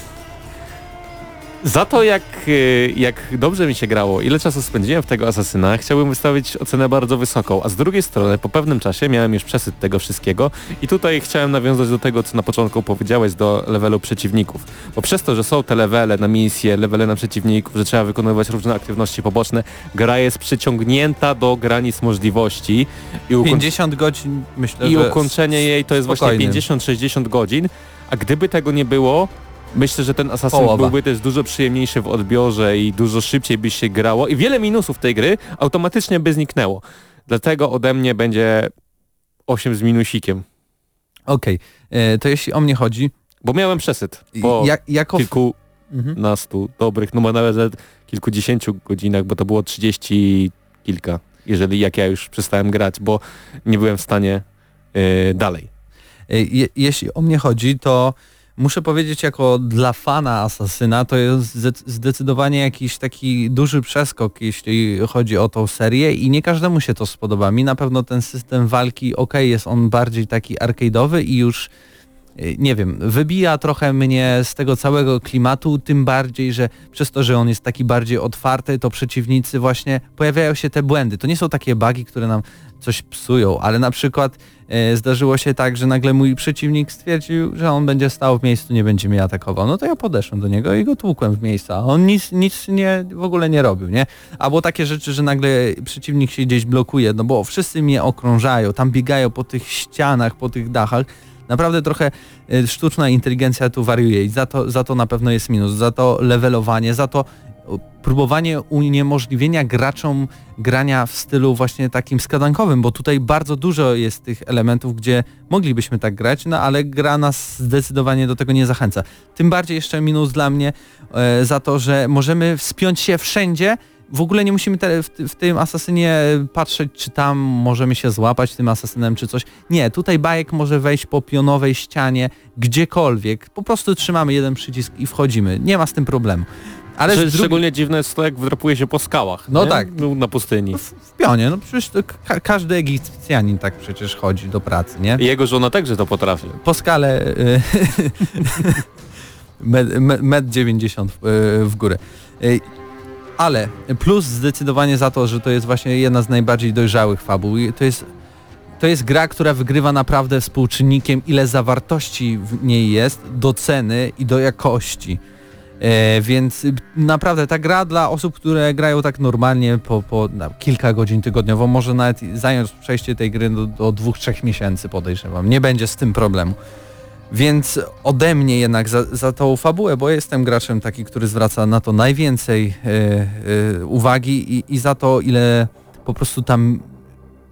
Za to jak, y, jak dobrze mi się grało, ile czasu spędziłem w tego asasyna, chciałbym wystawić ocenę bardzo wysoką, a z drugiej strony po pewnym czasie miałem już przesyt tego wszystkiego i tutaj chciałem nawiązać do tego, co na początku powiedziałeś, do levelu przeciwników. Bo przez to, że są te levele na misje, levele na przeciwników, że trzeba wykonywać różne aktywności poboczne, gra jest przyciągnięta do granic możliwości i ukoń- 50 godzin myślę, i ukończenie jej to jest właśnie spokojnym. 50-60 godzin, a gdyby tego nie było, myślę, że ten Assassin Połowa. byłby też dużo przyjemniejszy w odbiorze i dużo szybciej by się grało i wiele minusów tej gry automatycznie by zniknęło. Dlatego ode mnie będzie 8 z minusikiem, Okej, E, to jeśli o mnie chodzi, bo miałem przesyt po jak, jako... kilkunastu Mhm. dobrych, no bo nawet kilkudziesięciu godzinach, bo to było 30 kilka, jeżeli jak ja już przestałem grać, bo nie byłem w stanie yy, dalej. Je, jeśli o mnie chodzi, to muszę powiedzieć jako dla fana Asasyna to jest zdecydowanie jakiś taki duży przeskok, jeśli chodzi o tą serię i nie każdemu się to spodoba. Mi na pewno ten system walki, ok, jest on bardziej taki arcade'owy i już y, nie wiem, wybija trochę mnie z tego całego klimatu, tym bardziej, że przez to, że on jest taki bardziej otwarty, to przeciwnicy właśnie pojawiają się te błędy. To nie są takie bugi, które nam coś psują, ale na przykład e, zdarzyło się tak, że nagle mój przeciwnik stwierdził, że on będzie stał w miejscu, nie będzie mnie atakował. No to ja podeszłem do niego i go tłukłem w miejscu, a on nic, nic nie, w ogóle nie robił, nie? Albo takie rzeczy, że nagle przeciwnik się gdzieś blokuje, no bo wszyscy mnie okrążają, tam biegają po tych ścianach, po tych dachach, Naprawdę trochę e, sztuczna inteligencja tu wariuje i za to, za to na pewno jest minus, za to levelowanie, za to próbowanie uniemożliwienia graczom grania w stylu właśnie takim skadankowym, bo tutaj bardzo dużo jest tych elementów, gdzie moglibyśmy tak grać, no ale gra nas zdecydowanie do tego nie zachęca. Tym bardziej jeszcze minus dla mnie e, za to, że możemy wspiąć się wszędzie, w ogóle nie musimy te, w, w, tym asasynie patrzeć, czy tam możemy się złapać tym asasynem, czy coś. Nie, tutaj bajek może wejść po pionowej ścianie, gdziekolwiek. Po prostu trzymamy jeden przycisk i wchodzimy. Nie ma z tym problemu. Ale drugi... szczególnie dziwne jest to, jak wdrapuje się po skałach. No nie? tak. Na pustyni. No w, w, pionie, no przecież ka każdy Egipcjanin tak przecież chodzi do pracy, nie? I jego żona także to potrafi. Po skale y med, med 90 w, y w górę. Y ale plus zdecydowanie za to, że to jest właśnie jedna z najbardziej dojrzałych fabuł. To jest to jest gra, która wygrywa naprawdę współczynnikiem, ile zawartości w niej jest, do ceny i do jakości. E, więc naprawdę ta gra dla osób, które grają tak normalnie po, po na, kilka godzin tygodniowo, może nawet zająć przejście tej gry do, do dwóch, trzech miesięcy podejrzewam. Nie będzie z tym problemu. Więc ode mnie jednak za, za tą fabułę, bo jestem graczem taki, który zwraca na to najwięcej e, e, uwagi i, i za to, ile po prostu tam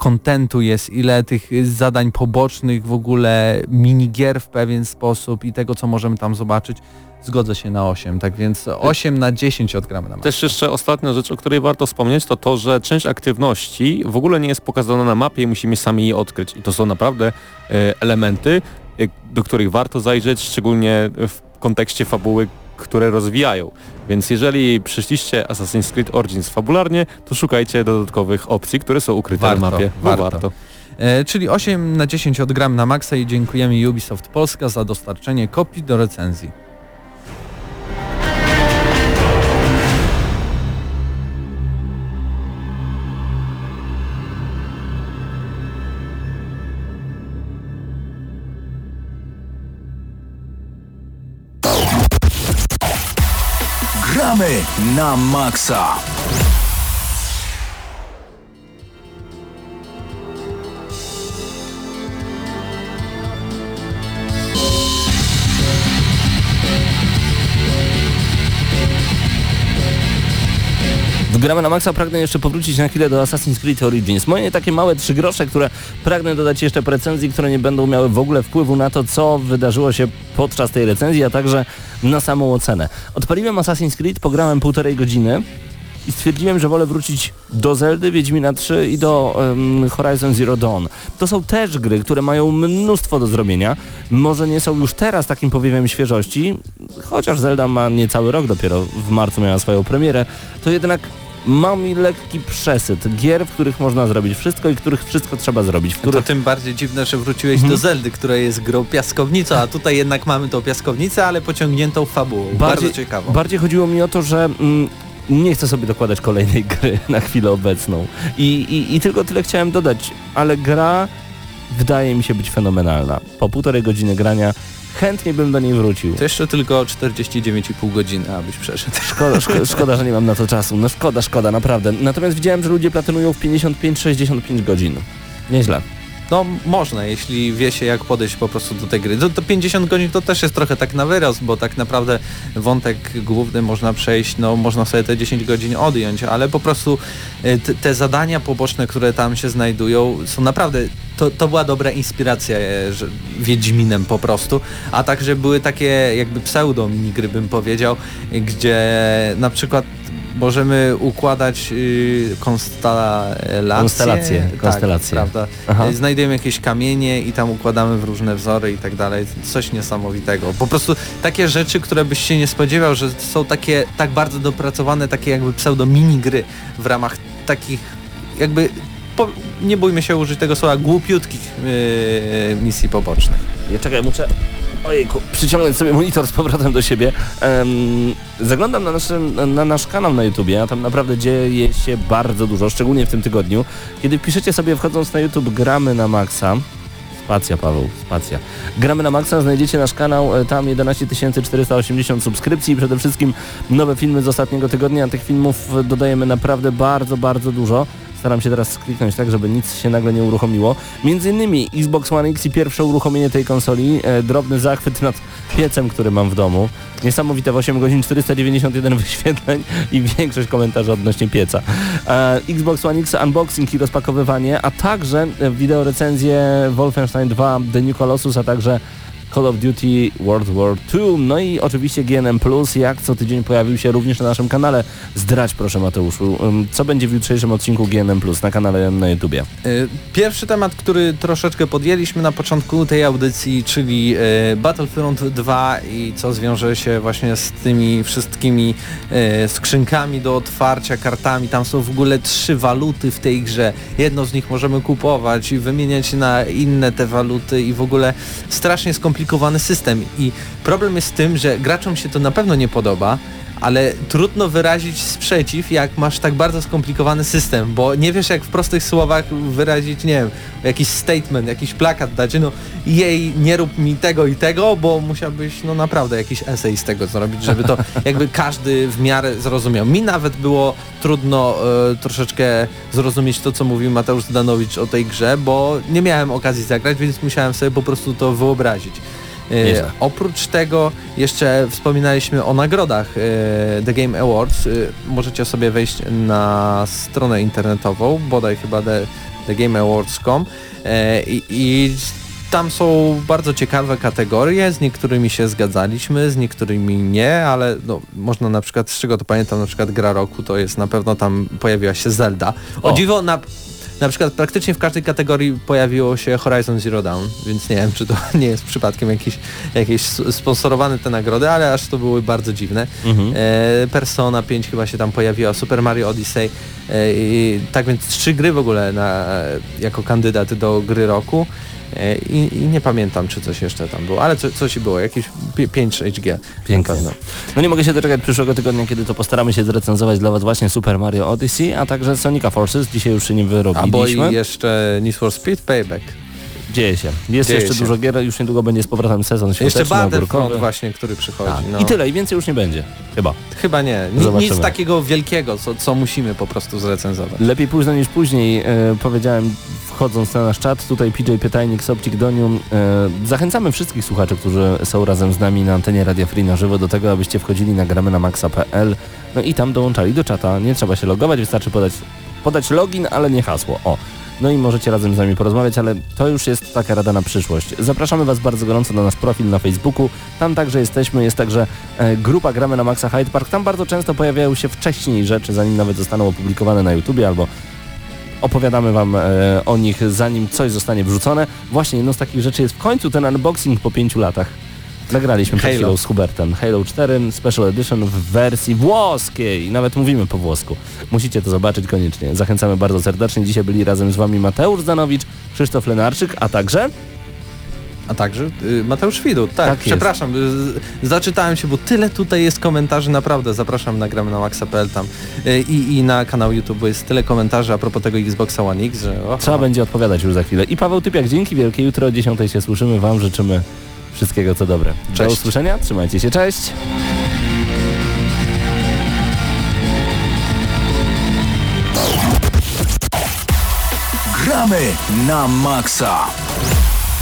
kontentu jest, ile tych zadań pobocznych, w ogóle minigier w pewien sposób i tego, co możemy tam zobaczyć, zgodzę się na 8, tak więc 8 na 10 odgramy na Też jeszcze ostatnia rzecz, o której warto wspomnieć, to to, że część aktywności w ogóle nie jest pokazana na mapie i musimy sami je odkryć. I to są naprawdę e, elementy, e, do których warto zajrzeć, szczególnie w kontekście fabuły, które rozwijają. Więc jeżeli przyszliście Assassin's Creed Origins fabularnie, to szukajcie dodatkowych opcji, które są ukryte warto, na mapie. Warto. warto. E, czyli 8 na 10 odgram na maksa i dziękujemy Ubisoft Polska za dostarczenie kopii do recenzji. Na maksa! Gramy na maksa, pragnę jeszcze powrócić na chwilę do Assassin's Creed Origins. Moje takie małe trzy grosze, które pragnę dodać jeszcze recenzji, które nie będą miały w ogóle wpływu na to, co wydarzyło się podczas tej recenzji, a także na samą ocenę. Odpaliłem Assassin's Creed, pograłem półtorej godziny i stwierdziłem, że wolę wrócić do Zeldy, Wiedźmina 3 i do um, Horizon Zero Dawn. To są też gry, które mają mnóstwo do zrobienia. Może nie są już teraz takim powiewem świeżości, chociaż Zelda ma niecały rok dopiero, w marcu miała swoją premierę, to jednak mam mi lekki przesyt gier, w których można zrobić wszystko i których wszystko trzeba zrobić. W których... To tym bardziej dziwne, że wróciłeś mhm. do Zeldy, która jest grą piaskownicą, a tutaj jednak mamy tą piaskownicę, ale pociągniętą fabułą. Bardziej, Bardzo ciekawą. Bardziej chodziło mi o to, że mm, nie chcę sobie dokładać kolejnej gry na chwilę obecną. I, i, I tylko tyle chciałem dodać, ale gra wydaje mi się być fenomenalna. Po półtorej godziny grania chętnie bym do niej wrócił. To jeszcze tylko 49,5 godziny, abyś przeszedł. Szkoda, szkoda, szkoda, że nie mam na to czasu. No szkoda, szkoda, naprawdę. Natomiast widziałem, że ludzie platynują w 55-65 godzin. Nieźle. No można, jeśli wie się jak podejść po prostu do tej gry. To, to 50 godzin to też jest trochę tak na wyrost, bo tak naprawdę wątek główny można przejść, no można sobie te 10 godzin odjąć, ale po prostu e, te, te zadania poboczne, które tam się znajdują są naprawdę, to, to była dobra inspiracja e, że, Wiedźminem po prostu, a także były takie jakby pseudo minigry bym powiedział, gdzie na przykład możemy układać y, konstelacje. Konstelacje, Tak, konstelacje. prawda. Aha. Y, Znajdujemy jakieś kamienie i tam układamy w różne wzory i tak dalej. Coś niesamowitego. Po prostu takie rzeczy, które byś się nie spodziewał, że są takie tak bardzo dopracowane, takie jakby pseudo mini gry w ramach takich jakby po, nie bójmy się użyć tego słowa głupiutkich y, misji pobocznych. Ja czekaj, muszę ojejku, przyciągnąć sobie monitor z powrotem do siebie. Em, zaglądam na, naszym, na nasz kanał na YouTubie, a tam naprawdę dzieje się bardzo dużo, szczególnie w tym tygodniu. Kiedy piszecie sobie wchodząc na YouTube gramy na maksa, spacja Paweł, spacja. Gramy na maksa, znajdziecie nasz kanał, e, tam 11 480 subskrypcji i przede wszystkim nowe filmy z ostatniego tygodnia. Tych filmów e, dodajemy naprawdę bardzo, bardzo dużo. Staram się teraz kliknąć tak, żeby nic się nagle nie uruchomiło. Między innymi Xbox One X i pierwsze uruchomienie tej konsoli, e, drobny zachwyt nad piecem, który mam w domu. Niesamowite w 8 godzin 491 wyświetleń i większość komentarzy odnośnie pieca. E, Xbox One X unboxing i rozpakowywanie, a także e, wideo recenzje Wolfenstein 2 The New Colossus, a także Call of Duty World War II. No i oczywiście GNM+, jak co tydzień pojawił się również na naszym kanale. Zdrać proszę Mateuszu, ym, co będzie w jutrzejszym odcinku GNM+, na kanale na YouTubie. Y, Pierwszy temat, który troszeczkę podjęliśmy na początku tej audycji, czyli y, Battlefront 2 i co zwiąże się właśnie z tymi wszystkimi y, skrzynkami do otwarcia, kartami. Tam są w ogóle trzy waluty w tej grze. Jedną z nich możemy kupować i wymieniać na inne te waluty i w ogóle strasznie skomplikowany system. I problem jest z tym, że graczom się to na pewno nie podoba, ale trudno wyrazić sprzeciw, jak masz tak bardzo skomplikowany system, bo nie wiesz jak w prostych słowach wyrazić, nie wiem, jakiś statement, jakiś plakat dać, no jej, nie rób mi tego i tego, bo musiałbyś no naprawdę jakiś esej z tego zrobić, żeby to jakby każdy w miarę zrozumiał. Mi nawet było trudno e, troszeczkę zrozumieć to, co mówił Mateusz Zdanowicz o tej grze, bo nie miałem okazji zagrać, więc musiałem sobie po prostu to wyobrazić. E, Nieźle. oprócz tego jeszcze wspominaliśmy o nagrodach e, The Game Awards. E, możecie sobie wejść na stronę internetową, bodaj chyba The, thegameawards.com i, i tam są bardzo ciekawe kategorie, z niektórymi się zgadzaliśmy, z niektórymi nie, ale no, można na przykład, z czego to pamiętam, na przykład gra roku to jest na pewno tam pojawiła się Zelda. O, O. dziwo na na przykład praktycznie w każdej kategorii pojawiło się Horizon Zero Dawn, więc nie wiem, czy to nie jest przypadkiem jakieś, jakieś sponsorowane te nagrody, ale aż to były bardzo dziwne. Mhm. E, Persona 5 chyba się tam pojawiła, Super Mario Odyssey. E, i, tak więc trzy gry w ogóle na, jako kandydat do gry roku. E, I, I nie pamiętam, czy coś jeszcze tam było, ale co, coś było, jakieś 5 HG. Pięknie. No nie mogę się doczekać przyszłego tygodnia, kiedy to postaramy się zrecenzować dla Was właśnie Super Mario Odyssey, a także Sonica Forces. Dzisiaj już się nie A bo wyrobiliśmy. i jeszcze Need for Speed Payback. Dzieje się. Jest Dzieje jeszcze się. dużo gier, już niedługo będzie z powrotem sezon Jeszcze świąteczny, Battlefront ogórkowy. właśnie, który przychodzi. Tak. No. I tyle, i więcej już nie będzie. Chyba. Chyba nie. Nic takiego wielkiego, co, co musimy po prostu zrecenzować. Lepiej późno niż później, e, powiedziałem wchodząc na nasz czat, tutaj PJ Pytajnik, Sobcik Donium. E, zachęcamy wszystkich słuchaczy, którzy są razem z nami na antenie Radia Free na żywo do tego, abyście wchodzili na gramy na maxa.pl no i tam dołączali do czata. Nie trzeba się logować, wystarczy podać, podać login, ale nie hasło. O. No i możecie razem z nami porozmawiać, ale to już jest taka rada na przyszłość. Zapraszamy Was bardzo gorąco na nasz profil na Facebooku. Tam także jesteśmy, jest także e, grupa Gramy na Maxa Hyde Park. Tam bardzo często pojawiają się wcześniej rzeczy, zanim nawet zostaną opublikowane na YouTubie albo opowiadamy Wam e, o nich zanim coś zostanie wrzucone. Właśnie jedną z takich rzeczy jest w końcu ten unboxing po pięciu latach. Nagraliśmy przed Halo. chwilą z Hubertem. Halo 4 Special Edition w wersji włoskiej. Nawet mówimy po włosku. Musicie to zobaczyć koniecznie. Zachęcamy bardzo serdecznie. Dzisiaj byli razem z Wami Mateusz Zanowicz, Krzysztof Lenarczyk, a także A także y, Mateusz Widut, tak, Tak przepraszam, y, zaczytałem się, bo tyle tutaj jest komentarzy, naprawdę, zapraszam na gramy na maxa.pl tam y, i, i na kanał YouTube, bo jest tyle komentarzy a propos tego Xboxa One X, że o, trzeba będzie odpowiadać już za chwilę. I Paweł Typiak, dzięki wielkie. Jutro o 10 się słyszymy. Wam życzymy wszystkiego co dobre. Do Cześć. usłyszenia. Trzymajcie się. Cześć. Gramy na maksa.